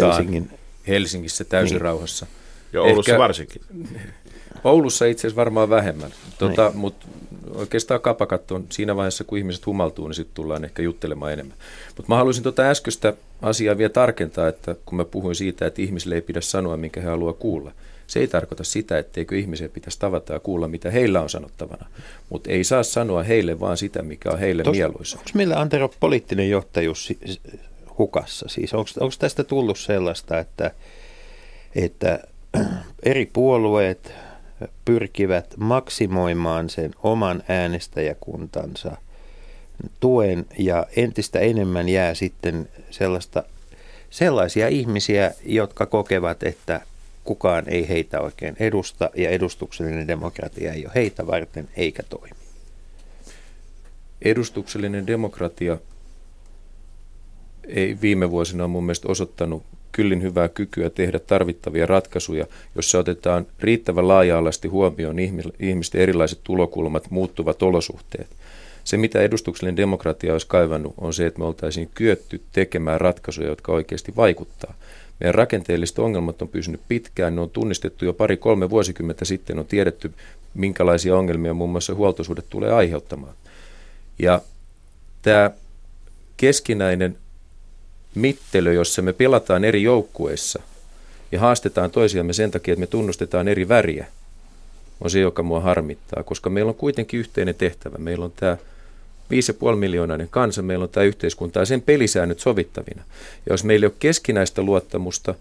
Speaker 2: Helsingin. Saan. Helsingissä täysin niin. rauhassa.
Speaker 5: Ja Oulussa Ehkä, varsinkin.
Speaker 2: Oulussa itse asiassa varmaan vähemmän, tota, niin. mutta oikeastaan kapakat on siinä vaiheessa, kun ihmiset humaltuu, niin sitten tullaan ehkä juttelemaan enemmän. Mutta mä haluaisin tuota äskeistä asiaa vielä tarkentaa, että kun mä puhuin siitä, että ihmisille ei pidä sanoa, minkä he haluaa kuulla. Se ei tarkoita sitä, etteikö ihmisiä pitäisi tavata ja kuulla, mitä heillä on sanottavana. Mutta ei saa sanoa heille vaan sitä, mikä on heille Tos, mieluisa.
Speaker 4: Onko meillä Antero poliittinen johtajuus hukassa? Siis onko tästä tullut sellaista, että, että [clears throat] eri puolueet pyrkivät maksimoimaan sen oman äänestäjäkuntansa tuen ja entistä enemmän jää sitten sellaista, sellaisia ihmisiä, jotka kokevat, että kukaan ei heitä oikein edusta ja edustuksellinen demokratia ei ole heitä varten eikä toimi.
Speaker 2: Edustuksellinen demokratia ei viime vuosina mun mielestä osoittanut kyllin hyvää kykyä tehdä tarvittavia ratkaisuja, jossa otetaan riittävän laaja-alaisesti huomioon ihmisten erilaiset tulokulmat, muuttuvat olosuhteet. Se, mitä edustuksellinen demokratia olisi kaivannut, on se, että me oltaisiin kyetty tekemään ratkaisuja, jotka oikeasti vaikuttaa. Meidän rakenteelliset ongelmat on pysynyt pitkään, ne on tunnistettu jo pari-kolme vuosikymmentä sitten, on tiedetty, minkälaisia ongelmia muun muassa huoltosuhde tulee aiheuttamaan. Ja tämä keskinäinen mittelö, jossa me pelataan eri joukkueissa ja haastetaan toisiamme sen takia, että me tunnustetaan eri väriä, on se, joka mua harmittaa, koska meillä on kuitenkin yhteinen tehtävä. Meillä on tämä 5,5 miljoonainen kansa, meillä on tämä yhteiskunta ja sen pelisäännöt sovittavina. Ja jos meillä ei ole keskinäistä luottamusta,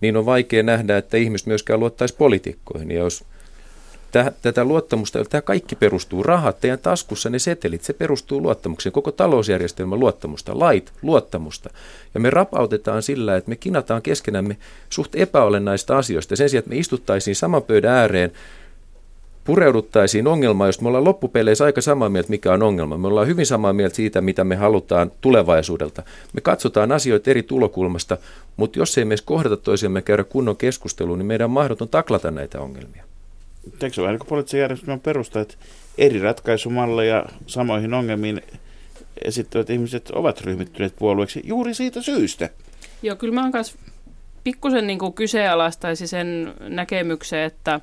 Speaker 2: niin on vaikea nähdä, että ihmiset myöskään luottaisi poliitikkoihin. Ja jos tätä luottamusta, tämä kaikki perustuu, rahat teidän taskussa, ne setelit, se perustuu luottamukseen, koko talousjärjestelmä luottamusta, lait luottamusta. Ja me rapautetaan sillä, että me kinataan keskenämme suht epäolennaista asioista. Sen sijaan, että me istuttaisiin saman pöydän ääreen, pureuduttaisiin ongelmaan, jos me ollaan loppupeleissä aika samaa mieltä, mikä on ongelma. Me ollaan hyvin samaa mieltä siitä, mitä me halutaan tulevaisuudelta. Me katsotaan asioita eri tulokulmasta, mutta jos ei me edes kohdata toisiamme käydä kunnon keskustelua, niin meidän on mahdoton taklata näitä ongelmia
Speaker 5: eikö se ole niin poliittisen järjestelmän perusta, että eri ratkaisumalleja samoihin ongelmiin esittävät ihmiset ovat ryhmittyneet puolueeksi juuri siitä syystä.
Speaker 1: Joo, kyllä mä oon kanssa pikkusen niin kyseenalaistaisi sen näkemyksen, että,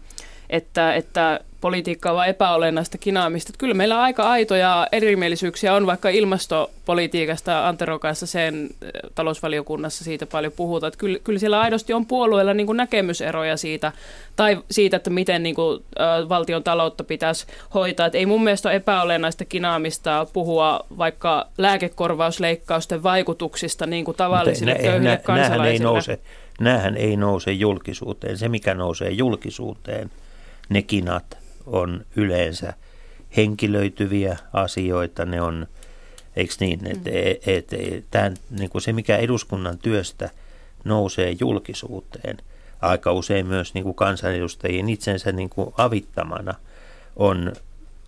Speaker 1: että, että politiikka on vain epäolennaista kinaamista. Että kyllä meillä aika aitoja erimielisyyksiä on vaikka ilmastopolitiikasta Antero kanssa sen eh, talousvaliokunnassa siitä paljon puhutaan. Että kyllä, kyllä siellä aidosti on puolueilla niin kuin näkemyseroja siitä, tai siitä, että miten niin kuin, ä, valtion taloutta pitäisi hoitaa. Että ei mun mielestä ole epäolennaista kinaamista puhua vaikka lääkekorvausleikkausten vaikutuksista niin kuin tavallisille köyhille kansalaisille.
Speaker 4: Ei nouse, näähän ei nouse julkisuuteen. Se, mikä nousee julkisuuteen, ne kinat on yleensä henkilöityviä asioita, ne on, eikö niin, että mm. et, et, et, tämän, niin kuin se mikä eduskunnan työstä nousee julkisuuteen, aika usein myös niin kuin kansanedustajien itsensä niin kuin avittamana, on,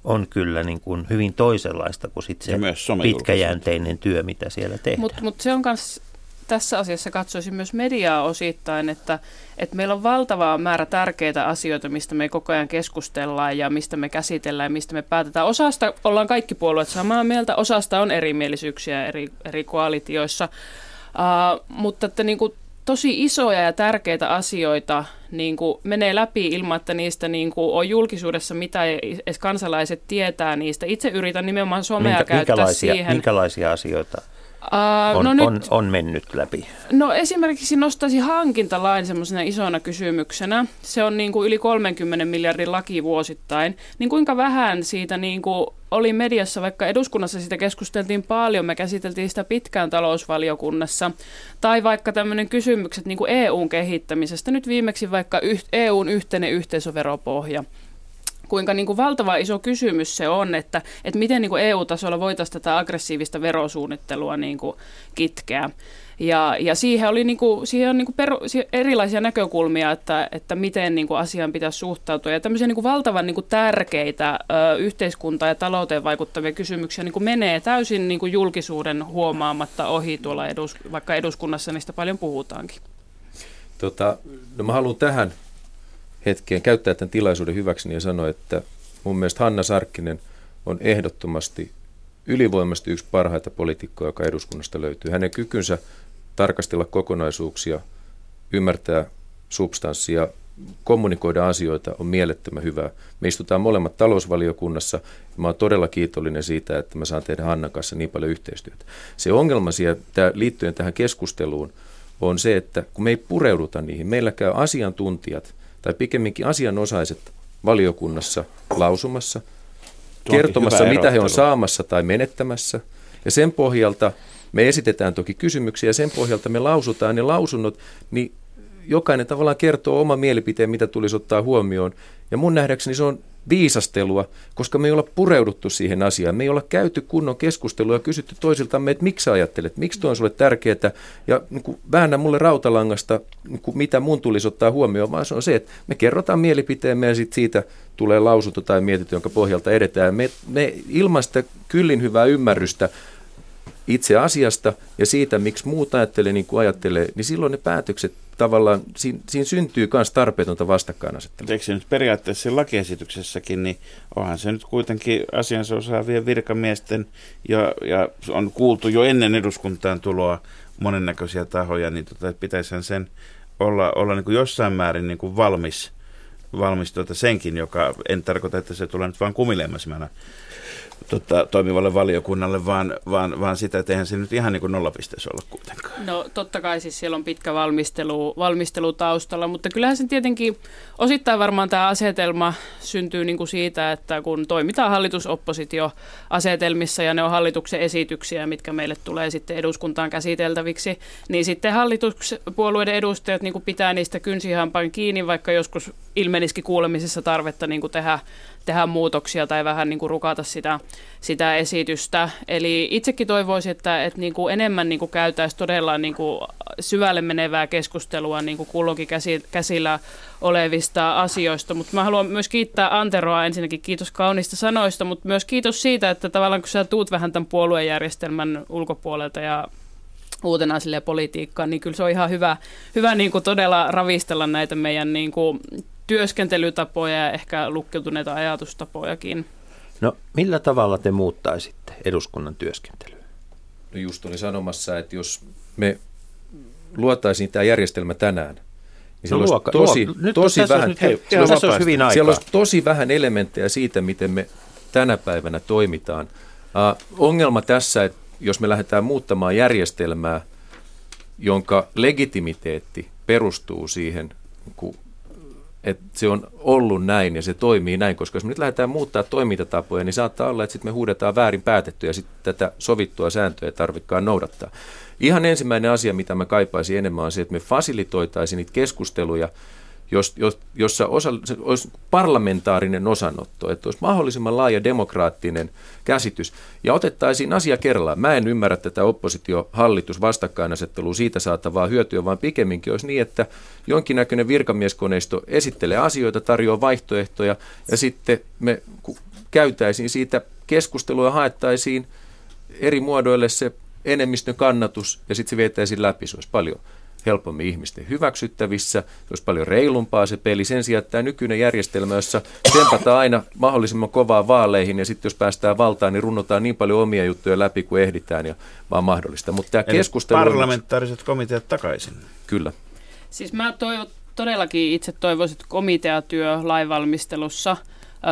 Speaker 4: on kyllä niin kuin hyvin toisenlaista kuin sit se pitkäjänteinen työ, mitä siellä tehdään.
Speaker 1: Mutta mut se on myös tässä asiassa katsoisin myös mediaa osittain, että, että meillä on valtava määrä tärkeitä asioita, mistä me koko ajan keskustellaan ja mistä me käsitellään ja mistä me päätetään. Osasta ollaan kaikki puolueet samaa mieltä, osasta on erimielisyyksiä eri, eri koalitioissa, uh, mutta että niin kuin tosi isoja ja tärkeitä asioita niin kuin menee läpi ilman, että niistä niin kuin on julkisuudessa, mitä kansalaiset tietää niistä. Itse yritän nimenomaan somea Minkä, käyttää siihen.
Speaker 4: Minkälaisia asioita? Uh, on, no nyt, on, on mennyt läpi?
Speaker 1: No esimerkiksi nostaisin hankintalain semmoisena isona kysymyksenä. Se on niin kuin yli 30 miljardin laki vuosittain. Niin kuinka vähän siitä niin kuin oli mediassa, vaikka eduskunnassa siitä keskusteltiin paljon, me käsiteltiin sitä pitkään talousvaliokunnassa, tai vaikka tämmöinen kysymykset niin kuin EUn kehittämisestä, nyt viimeksi vaikka EUn yhteinen yhteisöveropohja kuinka niin kuin valtava iso kysymys se on, että, että miten niin kuin EU-tasolla voitaisiin tätä aggressiivista verosuunnittelua niin kuin kitkeä. Ja, ja siihen, oli niin kuin, siihen on niin kuin peru, erilaisia näkökulmia, että, että miten niin kuin asiaan pitäisi suhtautua. Ja tämmöisiä kuin valtavan niin kuin tärkeitä ö, yhteiskuntaan ja talouteen vaikuttavia kysymyksiä kuin menee täysin niin kuin julkisuuden huomaamatta ohi tuolla, edus, vaikka eduskunnassa niistä paljon puhutaankin.
Speaker 2: Tota, no mä haluan tähän hetkeen käyttää tämän tilaisuuden hyväkseni ja sanoa, että mun mielestä Hanna Sarkkinen on ehdottomasti ylivoimasti yksi parhaita poliitikkoja, joka eduskunnasta löytyy. Hänen kykynsä tarkastella kokonaisuuksia, ymmärtää substanssia, kommunikoida asioita on mielettömän hyvää. Me istutaan molemmat talousvaliokunnassa ja mä oon todella kiitollinen siitä, että mä saan tehdä Hannan kanssa niin paljon yhteistyötä. Se ongelma siellä, liittyen tähän keskusteluun on se, että kun me ei pureuduta niihin, meillä käy asiantuntijat – tai pikemminkin asianosaiset valiokunnassa lausumassa, kertomassa, mitä he on saamassa tai menettämässä. Ja sen pohjalta me esitetään toki kysymyksiä ja sen pohjalta me lausutaan ne lausunnot, niin jokainen tavallaan kertoo oma mielipiteen, mitä tulisi ottaa huomioon. Ja mun nähdäkseni se on viisastelua, koska me ei olla pureuduttu siihen asiaan. Me ei olla käyty kunnon keskustelua ja kysytty toisiltamme, että miksi sä ajattelet, miksi tuo on sulle tärkeää ja niin kuin, väännä mulle rautalangasta, niin kuin, mitä mun tulisi ottaa huomioon, vaan se on se, että me kerrotaan mielipiteemme ja sit siitä tulee lausunto tai mietintö, jonka pohjalta edetään. Me, me ilman sitä kyllin hyvää ymmärrystä itse asiasta ja siitä, miksi muut ajattelee niin kuin ajattelee, niin silloin ne päätökset tavallaan, siinä, siinä syntyy myös tarpeetonta vastakkainasettelua.
Speaker 5: Eikö se nyt periaatteessa lakiesityksessäkin, niin onhan se nyt kuitenkin asiansa osaavien virkamiesten ja, ja on kuultu jo ennen eduskuntaan tuloa monennäköisiä tahoja, niin tota, pitäisihän sen olla, olla niin kuin jossain määrin niin kuin valmis, valmis tuota senkin, joka en tarkoita, että se tulee nyt vain kumileimasimena tota, toimivalle valiokunnalle, vaan, vaan, vaan sitä, että eihän se nyt ihan niin kuin nollapisteessä olla kuitenkaan.
Speaker 1: No totta kai siis siellä on pitkä valmistelu, valmistelu taustalla, mutta kyllähän se tietenkin osittain varmaan tämä asetelma syntyy niin kuin siitä, että kun toimitaan hallitusoppositioasetelmissa ja ne on hallituksen esityksiä, mitkä meille tulee sitten eduskuntaan käsiteltäviksi, niin sitten hallituspuolueiden edustajat niin kuin pitää niistä kynsihampain kiinni, vaikka joskus ilmenisikin kuulemisessa tarvetta niin kuin tehdä tehdä muutoksia tai vähän niin kuin rukata sitä, sitä esitystä. Eli itsekin toivoisin, että, että niin kuin enemmän niin käytäisiin todella niin kuin syvälle menevää keskustelua niin kuin kulloinkin käsillä olevista asioista. Mutta mä haluan myös kiittää Anteroa ensinnäkin, kiitos kaunista sanoista, mutta myös kiitos siitä, että tavallaan kun sä tuut vähän tämän puoluejärjestelmän ulkopuolelta ja uutena sille politiikkaan, niin kyllä se on ihan hyvä, hyvä niin kuin todella ravistella näitä meidän niin kuin työskentelytapoja ja ehkä lukkeutuneita ajatustapojakin.
Speaker 4: No millä tavalla te muuttaisitte eduskunnan työskentelyä?
Speaker 2: No just olin sanomassa, että jos me luotaisiin tämä järjestelmä tänään, niin siellä no, tosi. Nyt vähän,
Speaker 4: nyt, hei, siellä, tässä olisi hyvin aikaa.
Speaker 2: siellä olisi tosi vähän elementtejä siitä, miten me tänä päivänä toimitaan. Uh, ongelma tässä, että jos me lähdetään muuttamaan järjestelmää, jonka legitimiteetti perustuu siihen, että se on ollut näin ja se toimii näin, koska jos me nyt lähdetään muuttaa toimintatapoja, niin saattaa olla, että sitten me huudetaan väärin päätettyä ja sitten tätä sovittua sääntöä ei noudattaa. Ihan ensimmäinen asia, mitä mä kaipaisin enemmän on se, että me fasilitoitaisiin niitä keskusteluja, jos, jos, jossa osa, olisi parlamentaarinen osanotto, että olisi mahdollisimman laaja demokraattinen käsitys ja otettaisiin asia kerrallaan. Mä en ymmärrä tätä oppositio-hallitus vastakkainasettelua siitä saatavaa hyötyä, vaan pikemminkin olisi niin, että jonkinnäköinen virkamieskoneisto esittelee asioita, tarjoaa vaihtoehtoja ja sitten me käytäisiin siitä keskustelua ja haettaisiin eri muodoille se enemmistön kannatus ja sitten se vietäisiin läpi. Se olisi paljon helpommin ihmisten hyväksyttävissä, se olisi paljon reilumpaa se peli. Sen sijaan, että tämä nykyinen järjestelmä, jossa tempataan aina mahdollisimman kovaa vaaleihin ja sitten jos päästään valtaan, niin runnotaan niin paljon omia juttuja läpi kuin ehditään ja vaan mahdollista. Mutta tämä Eli keskustelu...
Speaker 5: parlamentaariset komiteat takaisin.
Speaker 2: Kyllä.
Speaker 1: Siis mä toivon, todellakin itse toivoisin, että komiteatyö lainvalmistelussa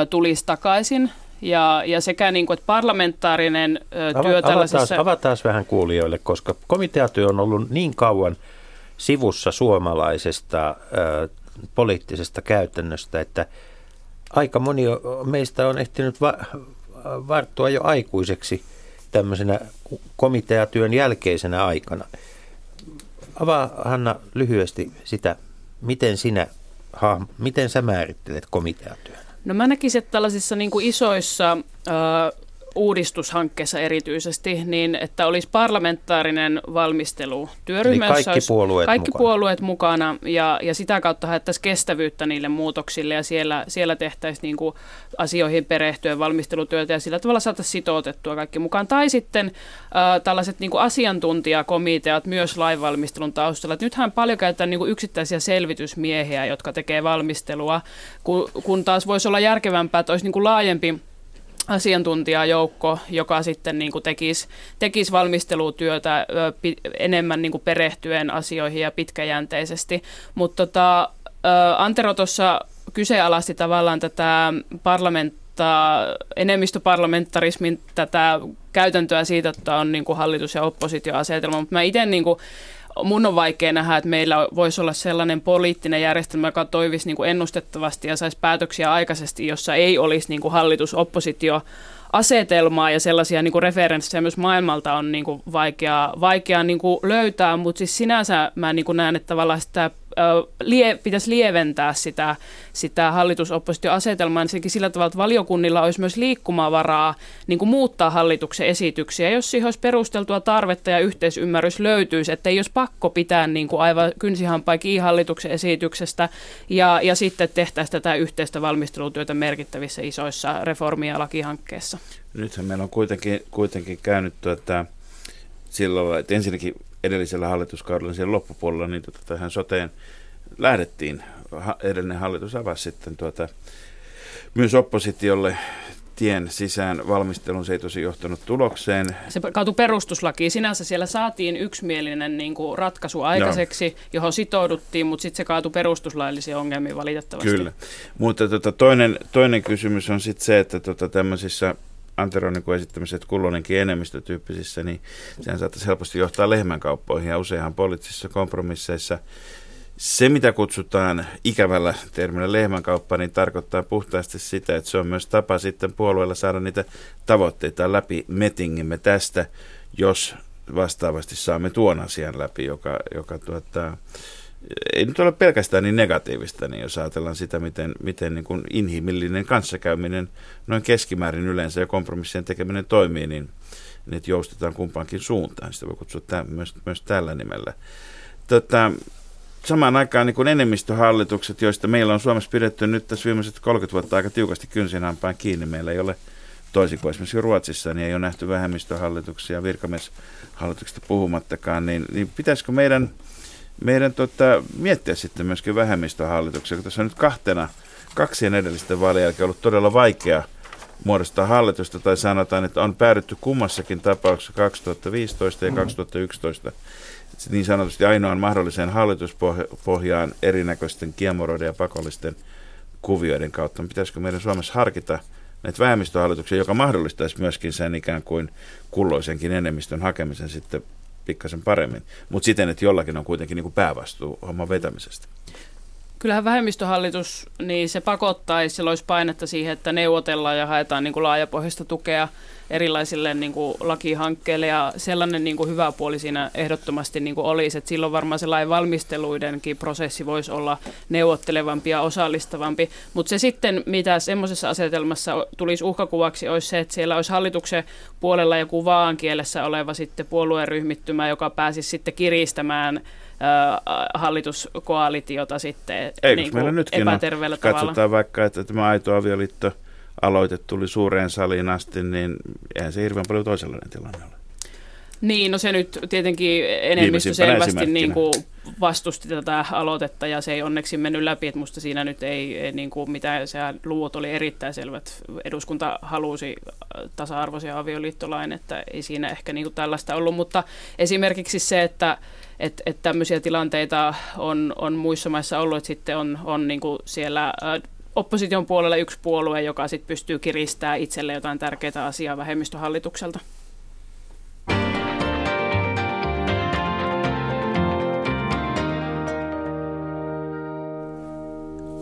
Speaker 1: tulisi takaisin ja, ja sekä niin kuin, että parlamentaarinen Ava, työ tällaisessa...
Speaker 4: Avataan, avataan vähän kuulijoille, koska komiteatyö on ollut niin kauan sivussa suomalaisesta poliittisesta käytännöstä, että aika moni meistä on ehtinyt va- varttua jo aikuiseksi tämmöisenä komiteatyön jälkeisenä aikana. Avaa Hanna lyhyesti sitä, miten sinä, ha, miten sä määrittelet komiteatyön?
Speaker 1: No mä näkisin, että tällaisissa niin kuin isoissa äh, uudistushankkeessa erityisesti, niin että olisi parlamentaarinen valmistelu työryhmä,
Speaker 4: kaikki puolueet
Speaker 1: kaikki
Speaker 4: mukana.
Speaker 1: puolueet mukana ja, ja sitä kautta haettaisiin kestävyyttä niille muutoksille ja siellä, siellä tehtäisiin niin kuin asioihin perehtyen valmistelutyötä ja sillä tavalla saataisiin sitoutettua kaikki mukaan. Tai sitten äh, tällaiset niin kuin asiantuntijakomiteat myös lainvalmistelun taustalla. Et nythän paljon käytetään niin kuin yksittäisiä selvitysmiehiä, jotka tekee valmistelua, kun, kun taas voisi olla järkevämpää, että olisi niin kuin laajempi asiantuntijajoukko, joka sitten niin kuin tekisi, tekisi valmistelutyötä enemmän niin kuin perehtyen asioihin ja pitkäjänteisesti. Mutta tota, Antero tuossa kyseenalaisti tavallaan tätä parlamentta, enemmistöparlamentarismin tätä käytäntöä siitä, että on niin kuin hallitus- ja oppositioasetelma, mutta mä itse niin mun on vaikea nähdä, että meillä voisi olla sellainen poliittinen järjestelmä, joka toivisi niin kuin ennustettavasti ja saisi päätöksiä aikaisesti, jossa ei olisi niin kuin hallitus-oppositio asetelmaa ja sellaisia niin kuin referenssejä myös maailmalta on niin kuin vaikea, vaikea niin kuin löytää, mutta siis sinänsä mä niin kuin näen, että tavallaan sitä lie, pitäisi lieventää sitä, sitä hallitusoppositioasetelmaa niin sillä tavalla, että valiokunnilla olisi myös liikkumavaraa niin kuin muuttaa hallituksen esityksiä, jos siihen olisi perusteltua tarvetta ja yhteisymmärrys löytyisi, että ei olisi pakko pitää niin kuin aivan kynsihampaa kiinni hallituksen esityksestä ja, ja sitten tehtäisiin tätä yhteistä valmistelutyötä merkittävissä isoissa reformi- ja lakihankkeissa.
Speaker 5: Nythän meillä on kuitenkin, kuitenkin käynyt tuota, silloin, että ensinnäkin edellisellä hallituskaudella siellä loppupuolella, niin tuota, tähän soteen lähdettiin. Edellinen hallitus avasi sitten tuota, myös oppositiolle tien sisään valmistelun. Se ei tosi johtanut tulokseen.
Speaker 1: Se kaatui perustuslakiin. Sinänsä siellä saatiin yksimielinen niin kuin ratkaisu aikaiseksi, no. johon sitouduttiin, mutta sitten se kaatui perustuslaillisiin ongelmiin valitettavasti.
Speaker 5: Kyllä. Mutta tuota, toinen, toinen kysymys on sitten se, että tuota, tämmöisissä Antero niin esittämiset kulloinenkin enemmistötyyppisissä, niin sehän saattaisi helposti johtaa lehmänkauppoihin ja useinhan poliittisissa kompromisseissa se, mitä kutsutaan ikävällä termillä lehmänkauppa, niin tarkoittaa puhtaasti sitä, että se on myös tapa sitten puolueella saada niitä tavoitteita läpi. Metingimme tästä, jos vastaavasti saamme tuon asian läpi, joka, joka tuottaa ei nyt ole pelkästään niin negatiivista, niin jos ajatellaan sitä, miten, miten niin kuin inhimillinen kanssakäyminen noin keskimäärin yleensä ja kompromissien tekeminen toimii, niin, niin että joustetaan kumpaankin suuntaan. Sitä voi kutsua tämän, myös, myös tällä nimellä. Tota, samaan aikaan niin kuin enemmistöhallitukset, joista meillä on Suomessa pidetty nyt tässä viimeiset 30 vuotta aika tiukasti kynsinhampaan kiinni. Meillä ei ole toisin kuin esimerkiksi Ruotsissa, niin ei ole nähty vähemmistöhallituksia, virkamieshallituksista puhumattakaan, niin, niin pitäisikö meidän – meidän tota, miettiä sitten myöskin vähemmistöhallituksia, kun tässä on nyt kahtena, kaksien edellisten vaalien jälkeen ollut todella vaikea muodostaa hallitusta, tai sanotaan, että on päädytty kummassakin tapauksessa 2015 ja 2011 niin sanotusti ainoan mahdolliseen hallituspohjaan erinäköisten kiemoroiden ja pakollisten kuvioiden kautta. Pitäisikö meidän Suomessa harkita näitä vähemmistöhallituksia, joka mahdollistaisi myöskin sen ikään kuin kulloisenkin enemmistön hakemisen sitten pikkasen paremmin, mutta siten, että jollakin on kuitenkin niin kuin päävastuu homman vetämisestä.
Speaker 1: Kyllähän vähemmistöhallitus, niin se pakottaisi, sillä olisi painetta siihen, että neuvotellaan ja haetaan niin kuin laajapohjaista tukea erilaisille niin kuin lakihankkeille. Ja sellainen niin kuin hyvä puoli siinä ehdottomasti niin kuin olisi, että silloin varmaan se lain valmisteluidenkin prosessi voisi olla neuvottelevampi ja osallistavampi, mutta se sitten, mitä semmoisessa asetelmassa tulisi uhkakuvaksi, olisi se, että siellä olisi hallituksen puolella joku vaan kielessä oleva sitten puolueen ryhmittymä, joka pääsisi sitten kiristämään hallituskoalitiota sitten
Speaker 5: Eikö niin meillä nytkin
Speaker 1: epäterveellä
Speaker 5: on, tavalla. Katsotaan vaikka, että tämä aito avioliitto aloite tuli suureen saliin asti, niin eihän se hirveän paljon toisenlainen tilanne ole.
Speaker 1: Niin, no se nyt tietenkin enemmistö selvästi niin kuin vastusti tätä aloitetta ja se ei onneksi mennyt läpi, että musta siinä nyt ei, ei niin kuin mitään, se luvut oli erittäin selvät. Eduskunta halusi tasa-arvoisen avioliittolain, että ei siinä ehkä niin kuin tällaista ollut, mutta esimerkiksi se, että että et tämmöisiä tilanteita on, on muissa maissa ollut, että sitten on, on niin kuin siellä opposition puolella yksi puolue, joka sitten pystyy kiristämään itselle jotain tärkeää asiaa vähemmistöhallitukselta.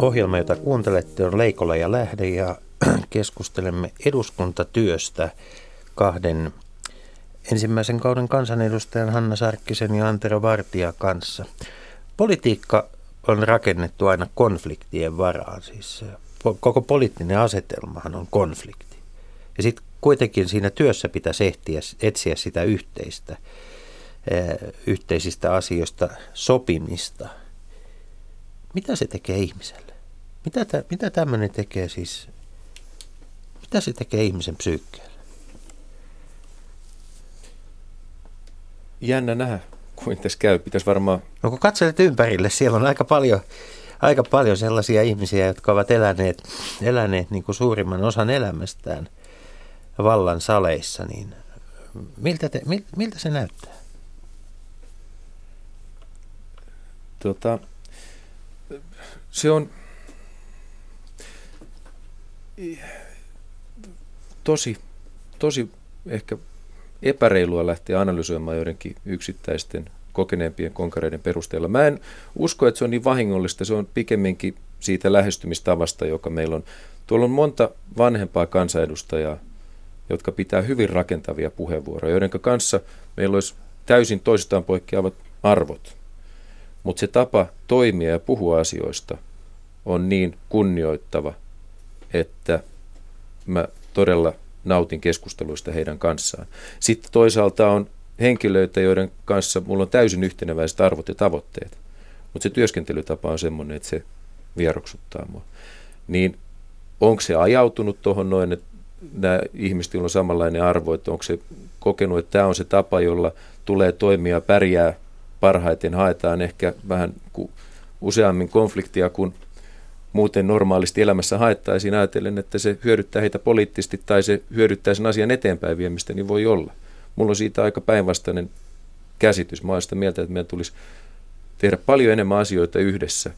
Speaker 4: Ohjelma, jota kuuntelette, on Leikola ja Lähde ja [clears throat] keskustelemme eduskuntatyöstä kahden ensimmäisen kauden kansanedustajan Hanna Sarkkisen ja Antero Vartija kanssa. Politiikka on rakennettu aina konfliktien varaan. Siis koko poliittinen asetelmahan on konflikti. Ja sitten kuitenkin siinä työssä pitäisi ehtiä, etsiä sitä yhteistä, yhteisistä asioista sopimista. Mitä se tekee ihmiselle? Mitä, tä, mitä tämmöinen tekee siis, mitä se tekee ihmisen psyykkeelle?
Speaker 2: Jännä nähdä kuin tässä käy. Pitäisi varmaan...
Speaker 4: No kun katselet ympärille, siellä on aika paljon, aika paljon sellaisia ihmisiä, jotka ovat eläneet, eläneet niin kuin suurimman osan elämästään vallan saleissa, niin miltä, te, mil, miltä se näyttää?
Speaker 2: Tota, se on tosi, tosi ehkä epäreilua lähteä analysoimaan joidenkin yksittäisten kokeneempien konkareiden perusteella. Mä en usko, että se on niin vahingollista, se on pikemminkin siitä lähestymistavasta, joka meillä on. Tuolla on monta vanhempaa kansanedustajaa, jotka pitää hyvin rakentavia puheenvuoroja, joiden kanssa meillä olisi täysin toisistaan poikkeavat arvot. Mutta se tapa toimia ja puhua asioista on niin kunnioittava, että mä todella nautin keskusteluista heidän kanssaan. Sitten toisaalta on henkilöitä, joiden kanssa mulla on täysin yhteneväiset arvot ja tavoitteet, mutta se työskentelytapa on semmoinen, että se vieroksuttaa mua. Niin onko se ajautunut tuohon noin, että nämä ihmiset, joilla on samanlainen arvo, että onko se kokenut, että tämä on se tapa, jolla tulee toimia, pärjää parhaiten, haetaan ehkä vähän useammin konfliktia kuin muuten normaalisti elämässä haettaisiin ajatellen, että se hyödyttää heitä poliittisesti tai se hyödyttää sen asian eteenpäin viemistä, niin voi olla. Mulla on siitä aika päinvastainen käsitys. Mä olen sitä mieltä, että meidän tulisi tehdä paljon enemmän asioita yhdessä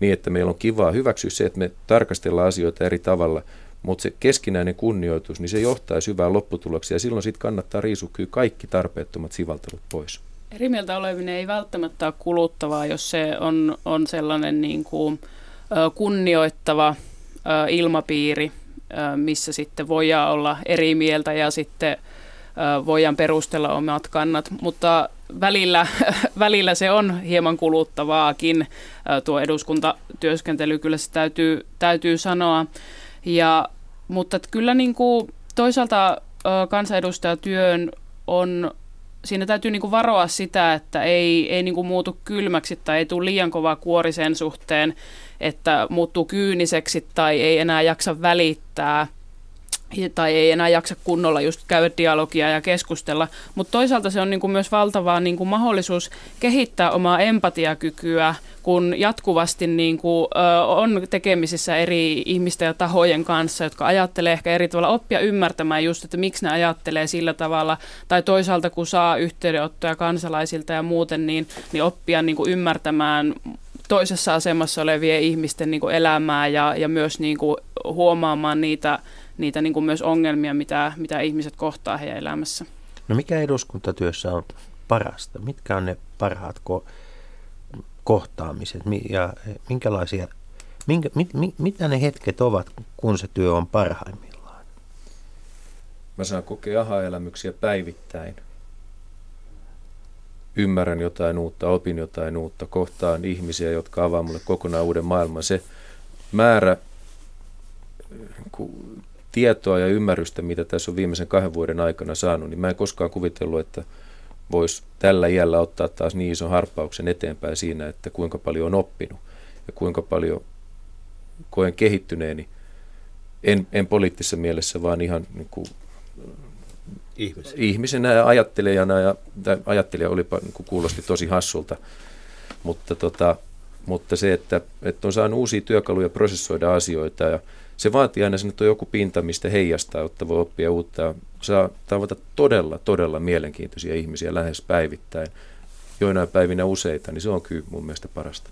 Speaker 2: niin, että meillä on kivaa hyväksyä se, että me tarkastellaan asioita eri tavalla, mutta se keskinäinen kunnioitus, niin se johtaa hyvään lopputulokseen ja silloin sitten kannattaa riisukkyä kaikki tarpeettomat sivaltelut pois.
Speaker 1: Eri mieltä oleminen ei välttämättä ole kuluttavaa, jos se on, on sellainen niin kuin, kunnioittava ilmapiiri, missä sitten voidaan olla eri mieltä ja sitten voidaan perustella omat kannat, mutta välillä, [laughs] välillä se on hieman kuluttavaakin tuo eduskuntatyöskentely, kyllä se täytyy, täytyy sanoa. Ja, mutta kyllä niin kuin toisaalta kansanedustajatyön on siinä täytyy niin kuin varoa sitä, että ei, ei niin kuin muutu kylmäksi tai ei tule liian kova kuori sen suhteen, että muuttuu kyyniseksi tai ei enää jaksa välittää tai ei enää jaksa kunnolla just käydä dialogia ja keskustella. Mutta toisaalta se on niinku myös valtava niinku mahdollisuus kehittää omaa empatiakykyä, kun jatkuvasti niinku, ö, on tekemisissä eri ihmisten ja tahojen kanssa, jotka ajattelee ehkä eri tavalla, oppia ymmärtämään just, että miksi ne ajattelee sillä tavalla. Tai toisaalta kun saa yhteydenottoja kansalaisilta ja muuten, niin, niin oppia niinku ymmärtämään toisessa asemassa olevien ihmisten niin kuin elämää ja, ja myös niin kuin huomaamaan niitä, niitä niin kuin myös ongelmia, mitä, mitä ihmiset kohtaa heidän elämässä.
Speaker 4: No mikä eduskuntatyössä on parasta? Mitkä on ne parhaat ko- kohtaamiset ja minkälaisia, minkä, mit, mit, mitä ne hetket ovat, kun se työ on parhaimmillaan?
Speaker 2: Mä saan kokea aha-elämyksiä päivittäin – ymmärrän jotain uutta, opin jotain uutta, kohtaan ihmisiä, jotka avaa mulle kokonaan uuden maailman. Se määrä tietoa ja ymmärrystä, mitä tässä on viimeisen kahden vuoden aikana saanut, niin mä en koskaan kuvitellut, että voisi tällä iällä ottaa taas niin ison harppauksen eteenpäin siinä, että kuinka paljon on oppinut ja kuinka paljon koen kehittyneeni. En, en poliittisessa mielessä, vaan ihan niin kuin
Speaker 4: ihmisenä,
Speaker 2: ihmisenä ja ajattelijana. Ja, tai ajattelija olipa, niin kuulosti tosi hassulta, mutta, tota, mutta se, että, että on saanut uusia työkaluja prosessoida asioita ja se vaatii aina sen, että on joku pinta, mistä heijastaa, jotta voi oppia uutta. Saa tavata todella, todella mielenkiintoisia ihmisiä lähes päivittäin, joinain päivinä useita, niin se on kyllä mun mielestä parasta.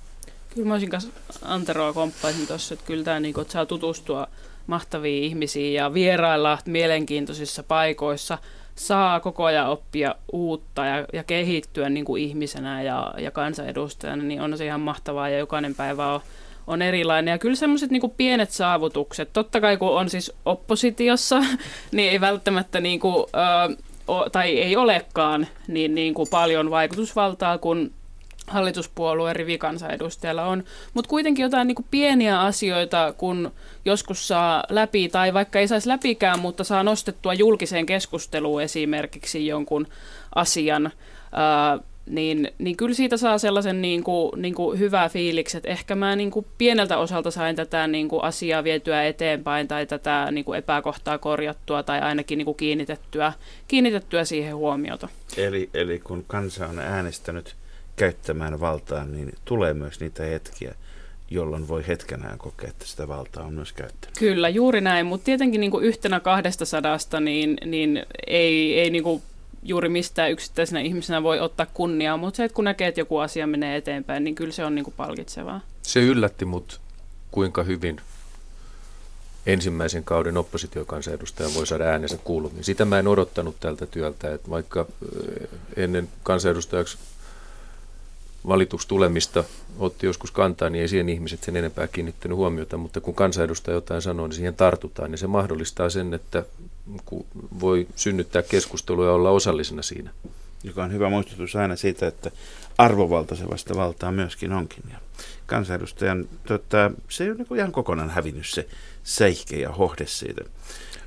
Speaker 1: Kyllä mä olisin kanssa Anteroa komppaisin tuossa, että kyllä tämä, niin että saa tutustua mahtaviin ihmisiin ja vierailla mielenkiintoisissa paikoissa, saa koko ajan oppia uutta ja, ja kehittyä niin kuin ihmisenä ja, ja kansanedustajana, niin on se ihan mahtavaa ja jokainen päivä on, on erilainen. Ja kyllä semmoiset niin pienet saavutukset, totta kai kun on siis oppositiossa, [laughs] niin ei välttämättä niin kuin, o, tai ei olekaan niin, niin kuin paljon vaikutusvaltaa, kun hallituspuolueen rivikansanedustajalla on, mutta kuitenkin jotain niin kuin pieniä asioita, kun joskus saa läpi, tai vaikka ei saisi läpikään, mutta saa nostettua julkiseen keskusteluun esimerkiksi jonkun asian, ää, niin, niin kyllä siitä saa sellaisen niin kuin, niin kuin hyvää fiilikset. Ehkä mä niin kuin pieneltä osalta sain tätä niin kuin asiaa vietyä eteenpäin tai tätä niin kuin epäkohtaa korjattua tai ainakin niin kuin kiinnitettyä, kiinnitettyä siihen huomiota.
Speaker 5: Eli, eli kun kansa on äänestänyt käyttämään valtaa, niin tulee myös niitä hetkiä, jolloin voi hetkenään kokea, että sitä valtaa on myös käyttänyt.
Speaker 1: Kyllä, juuri näin, mutta tietenkin niin kuin yhtenä kahdesta sadasta niin, niin ei, ei niin kuin juuri mistään yksittäisenä ihmisenä voi ottaa kunniaa, mutta se, että kun näkee, että joku asia menee eteenpäin, niin kyllä se on niin kuin palkitsevaa.
Speaker 2: Se yllätti mut, kuinka hyvin ensimmäisen kauden oppositiokansanedustaja voi saada äänensä kuuluviin. Sitä mä en odottanut tältä työltä, että vaikka ennen kansanedustajaksi valituksi tulemista otti joskus kantaa, niin ei siihen ihmiset sen enempää kiinnittänyt huomiota, mutta kun kansanedustaja jotain sanoo, niin siihen tartutaan, niin se mahdollistaa sen, että voi synnyttää keskustelua ja olla osallisena siinä.
Speaker 5: Joka on hyvä muistutus aina siitä, että arvovalta se vasta valtaa myöskin onkin. Ja kansanedustajan, tota, se ei ole niin ihan kokonaan hävinnyt se säihke ja hohde siitä.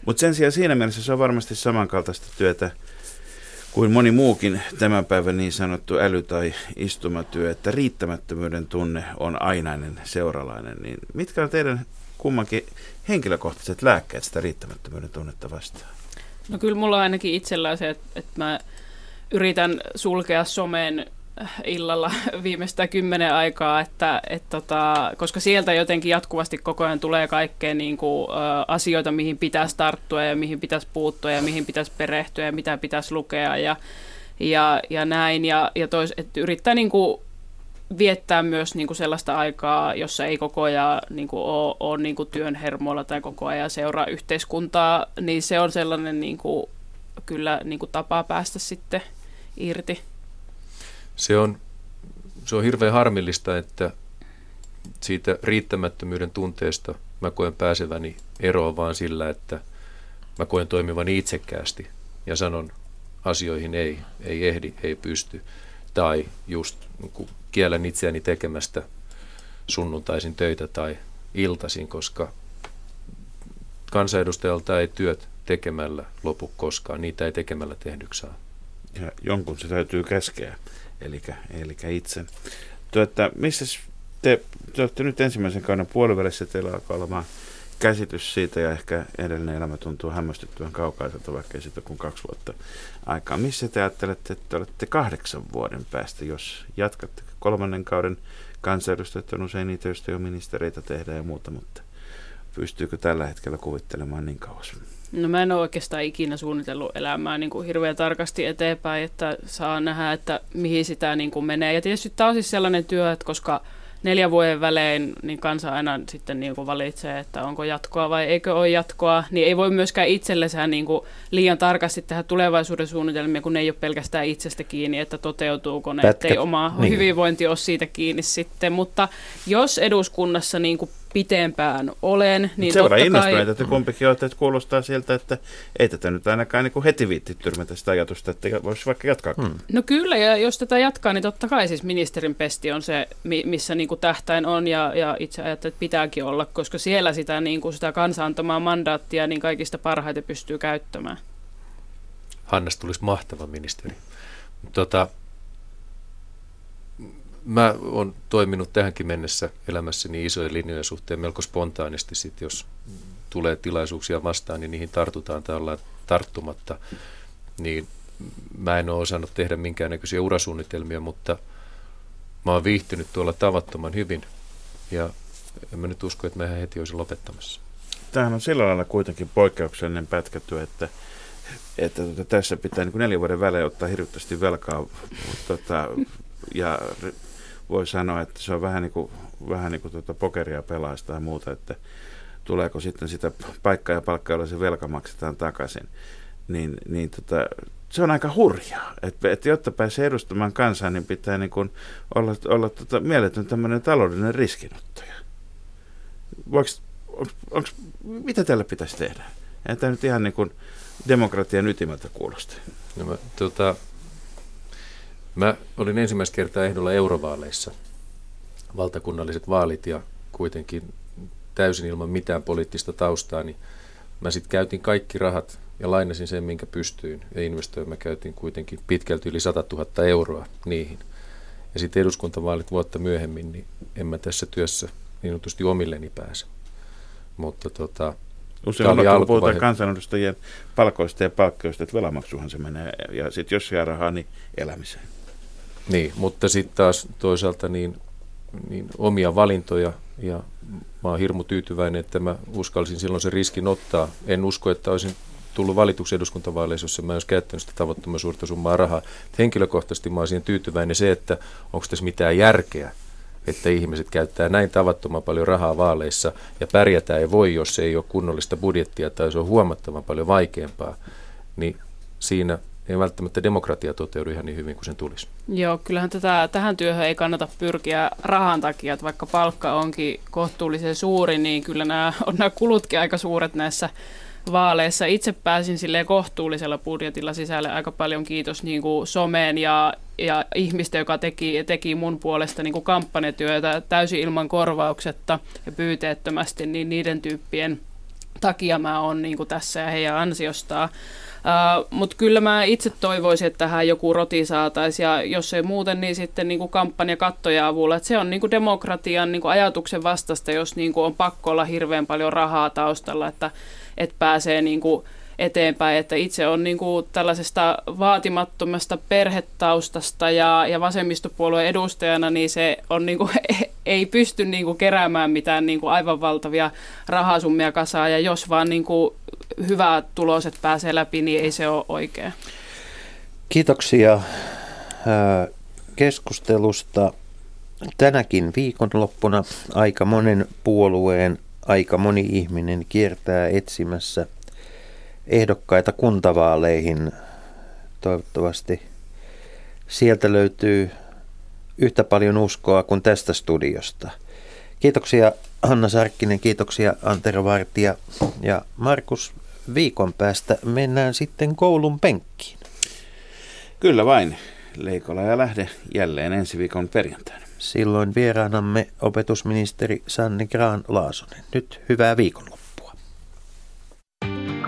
Speaker 5: Mutta sen sijaan siinä mielessä se on varmasti samankaltaista työtä, kuin moni muukin tämän päivän niin sanottu äly- tai istumatyö, että riittämättömyyden tunne on ainainen seuralainen, niin mitkä on teidän kummankin henkilökohtaiset lääkkeet sitä riittämättömyyden tunnetta vastaan?
Speaker 1: No kyllä mulla on ainakin itsellään se, että, että mä yritän sulkea somen illalla [laughs] viimeistä kymmenen aikaa, että, et tota, koska sieltä jotenkin jatkuvasti koko ajan tulee kaikkea niin kuin, ä, asioita, mihin pitäisi tarttua ja mihin pitäisi puuttua ja mihin pitäisi perehtyä ja mitä pitäisi lukea ja, ja, ja näin. Ja, ja tois, että yrittää niin kuin, viettää myös niin kuin sellaista aikaa, jossa ei koko ajan niin kuin, ole, ole niin kuin työn hermoilla tai koko ajan seuraa yhteiskuntaa, niin se on sellainen niin kuin, kyllä niin kuin tapa päästä sitten irti.
Speaker 2: Se on, se on hirveän harmillista, että siitä riittämättömyyden tunteesta mä koen pääseväni eroon vaan sillä, että mä koen toimivani itsekkäästi ja sanon asioihin ei, ei ehdi, ei pysty. Tai just niin kielen itseäni tekemästä sunnuntaisin töitä tai iltaisin, koska kansanedustajalta ei työt tekemällä lopu koskaan, niitä ei tekemällä tehdyksi saa.
Speaker 5: Ja jonkun se täytyy käskeä eli, eli itse. Tuota, missä te, te olette nyt ensimmäisen kauden puolivälissä, teillä alkaa olemaan käsitys siitä ja ehkä edellinen elämä tuntuu hämmästyttävän kaukaiselta, vaikka ei siitä kuin kaksi vuotta aikaa. Missä te ajattelette, että olette kahdeksan vuoden päästä, jos jatkatte kolmannen kauden kansanedustajat on usein niitä, joista jo ministereitä tehdään ja muuta, mutta pystyykö tällä hetkellä kuvittelemaan niin kauas?
Speaker 1: No mä en ole oikeastaan ikinä suunnitellut elämää niin kuin hirveän tarkasti eteenpäin, että saa nähdä, että mihin sitä niin kuin menee. Ja tietysti tämä on siis sellainen työ, että koska neljän vuoden välein niin kansa aina sitten niin kuin valitsee, että onko jatkoa vai eikö ole jatkoa, niin ei voi myöskään itsellensä niin kuin liian tarkasti tehdä tulevaisuuden suunnitelmia, kun ne ei ole pelkästään itsestä kiinni, että toteutuuko ne, Pätkä. ettei oma niin. hyvinvointi ole siitä kiinni sitten. Mutta jos eduskunnassa niin kuin pitempään olen. Niin
Speaker 5: Sen verran innostuneita, että kumpikin olette, että kuulostaa siltä, että ei tätä nyt ainakaan niin kuin heti viitti tyrmätä sitä ajatusta, että voisi vaikka jatkaa. Hmm.
Speaker 1: No kyllä, ja jos tätä jatkaa, niin totta kai siis ministerin pesti on se, missä niin kuin tähtäin on, ja, ja itse ajattelen, että pitääkin olla, koska siellä sitä, niin kuin sitä kansaantamaa mandaattia niin kaikista parhaiten pystyy käyttämään.
Speaker 2: Hannasta tulisi mahtava ministeri. Tota, mä oon toiminut tähänkin mennessä elämässäni isojen linjojen suhteen melko spontaanisti, sit jos tulee tilaisuuksia vastaan, niin niihin tartutaan tai ollaan tarttumatta. Niin mä en ole osannut tehdä minkäännäköisiä urasuunnitelmia, mutta mä oon viihtynyt tuolla tavattoman hyvin ja en mä nyt usko, että mä heti olisi lopettamassa.
Speaker 5: Tämähän on sillä lailla kuitenkin poikkeuksellinen pätkätyö, että, että tuota, tässä pitää niin kuin neljän vuoden välein ottaa hirvittävästi velkaa tota, ja voi sanoa, että se on vähän niin kuin, vähän niin kuin tuota pokeria pelaista tai muuta, että tuleeko sitten sitä paikkaa ja palkkaa, jolla se velka maksetaan takaisin. Niin, niin tota, se on aika hurjaa. Että et jotta pääsee edustamaan kansaa, niin pitää niin kuin olla, olla tota mieletön tämmöinen taloudellinen riskinottaja. Voiko, onks, onks, mitä tällä pitäisi tehdä? Ei tämä nyt ihan niin kuin demokratian ytimeltä kuulosta.
Speaker 2: No mä, tota, Mä olin ensimmäistä kertaa ehdolla eurovaaleissa, valtakunnalliset vaalit ja kuitenkin täysin ilman mitään poliittista taustaa, niin mä sitten käytin kaikki rahat ja lainasin sen, minkä pystyin ja investoin. Mä käytin kuitenkin pitkälti yli 100 000 euroa niihin. Ja sitten eduskuntavaalit vuotta myöhemmin, niin en mä tässä työssä niin sanotusti omilleni pääse. Mutta tota,
Speaker 5: Usein on puhutaan kansanedustajien palkoista ja palkkioista, että velamaksuhan se menee. Ja sitten jos jää rahaa, niin elämiseen.
Speaker 2: Niin, mutta sitten taas toisaalta niin, niin omia valintoja ja mä oon hirmu tyytyväinen, että mä uskalsin silloin sen riskin ottaa. En usko, että olisin tullut valituksi eduskuntavaaleissa, jos mä olisi käyttänyt sitä tavoittoman suurta summaa rahaa. Henkilökohtaisesti mä olisin tyytyväinen se, että onko tässä mitään järkeä, että ihmiset käyttää näin tavattoman paljon rahaa vaaleissa ja pärjätään ei voi, jos ei ole kunnollista budjettia tai se on huomattavan paljon vaikeampaa, niin siinä ei välttämättä demokratia toteudu ihan niin hyvin kuin sen tulisi.
Speaker 1: Joo, kyllähän tätä, tähän työhön ei kannata pyrkiä rahan takia, että vaikka palkka onkin kohtuullisen suuri, niin kyllä nämä, on nämä kulutkin aika suuret näissä vaaleissa. Itse pääsin sille kohtuullisella budjetilla sisälle aika paljon kiitos niin kuin someen ja, ja ihmistä, joka teki, teki mun puolesta niin kuin kampanjatyötä täysin ilman korvauksetta ja pyyteettömästi, niin niiden tyyppien takia mä oon niin tässä ja heidän ansiostaan. Uh, Mutta kyllä mä itse toivoisin, että tähän joku roti saataisiin, ja jos ei muuten, niin sitten niin kuin kampanjakattoja avulla. Et se on niin kuin demokratian niin kuin ajatuksen vastasta, jos niin kuin on pakko olla hirveän paljon rahaa taustalla, että, että pääsee niin kuin eteenpäin. Että itse on niin kuin tällaisesta vaatimattomasta perhetaustasta ja, ja vasemmistopuolueen edustajana, niin se on niin kuin, [laughs] ei pysty niin kuin keräämään mitään niin kuin aivan valtavia rahasummia kasaan. Ja jos vaan niin kuin hyvät tuloset pääsee läpi, niin ei se ole oikein.
Speaker 4: Kiitoksia keskustelusta. Tänäkin viikonloppuna aika monen puolueen aika moni ihminen kiertää etsimässä ehdokkaita kuntavaaleihin. Toivottavasti sieltä löytyy yhtä paljon uskoa kuin tästä studiosta. Kiitoksia Hanna Sarkkinen, kiitoksia Antero Vartija ja Markus. Viikon päästä mennään sitten koulun penkkiin.
Speaker 5: Kyllä vain. Leikola ja lähde jälleen ensi viikon perjantaina.
Speaker 4: Silloin vieraanamme opetusministeri Sanni Graan Laasonen. Nyt hyvää viikonloppua.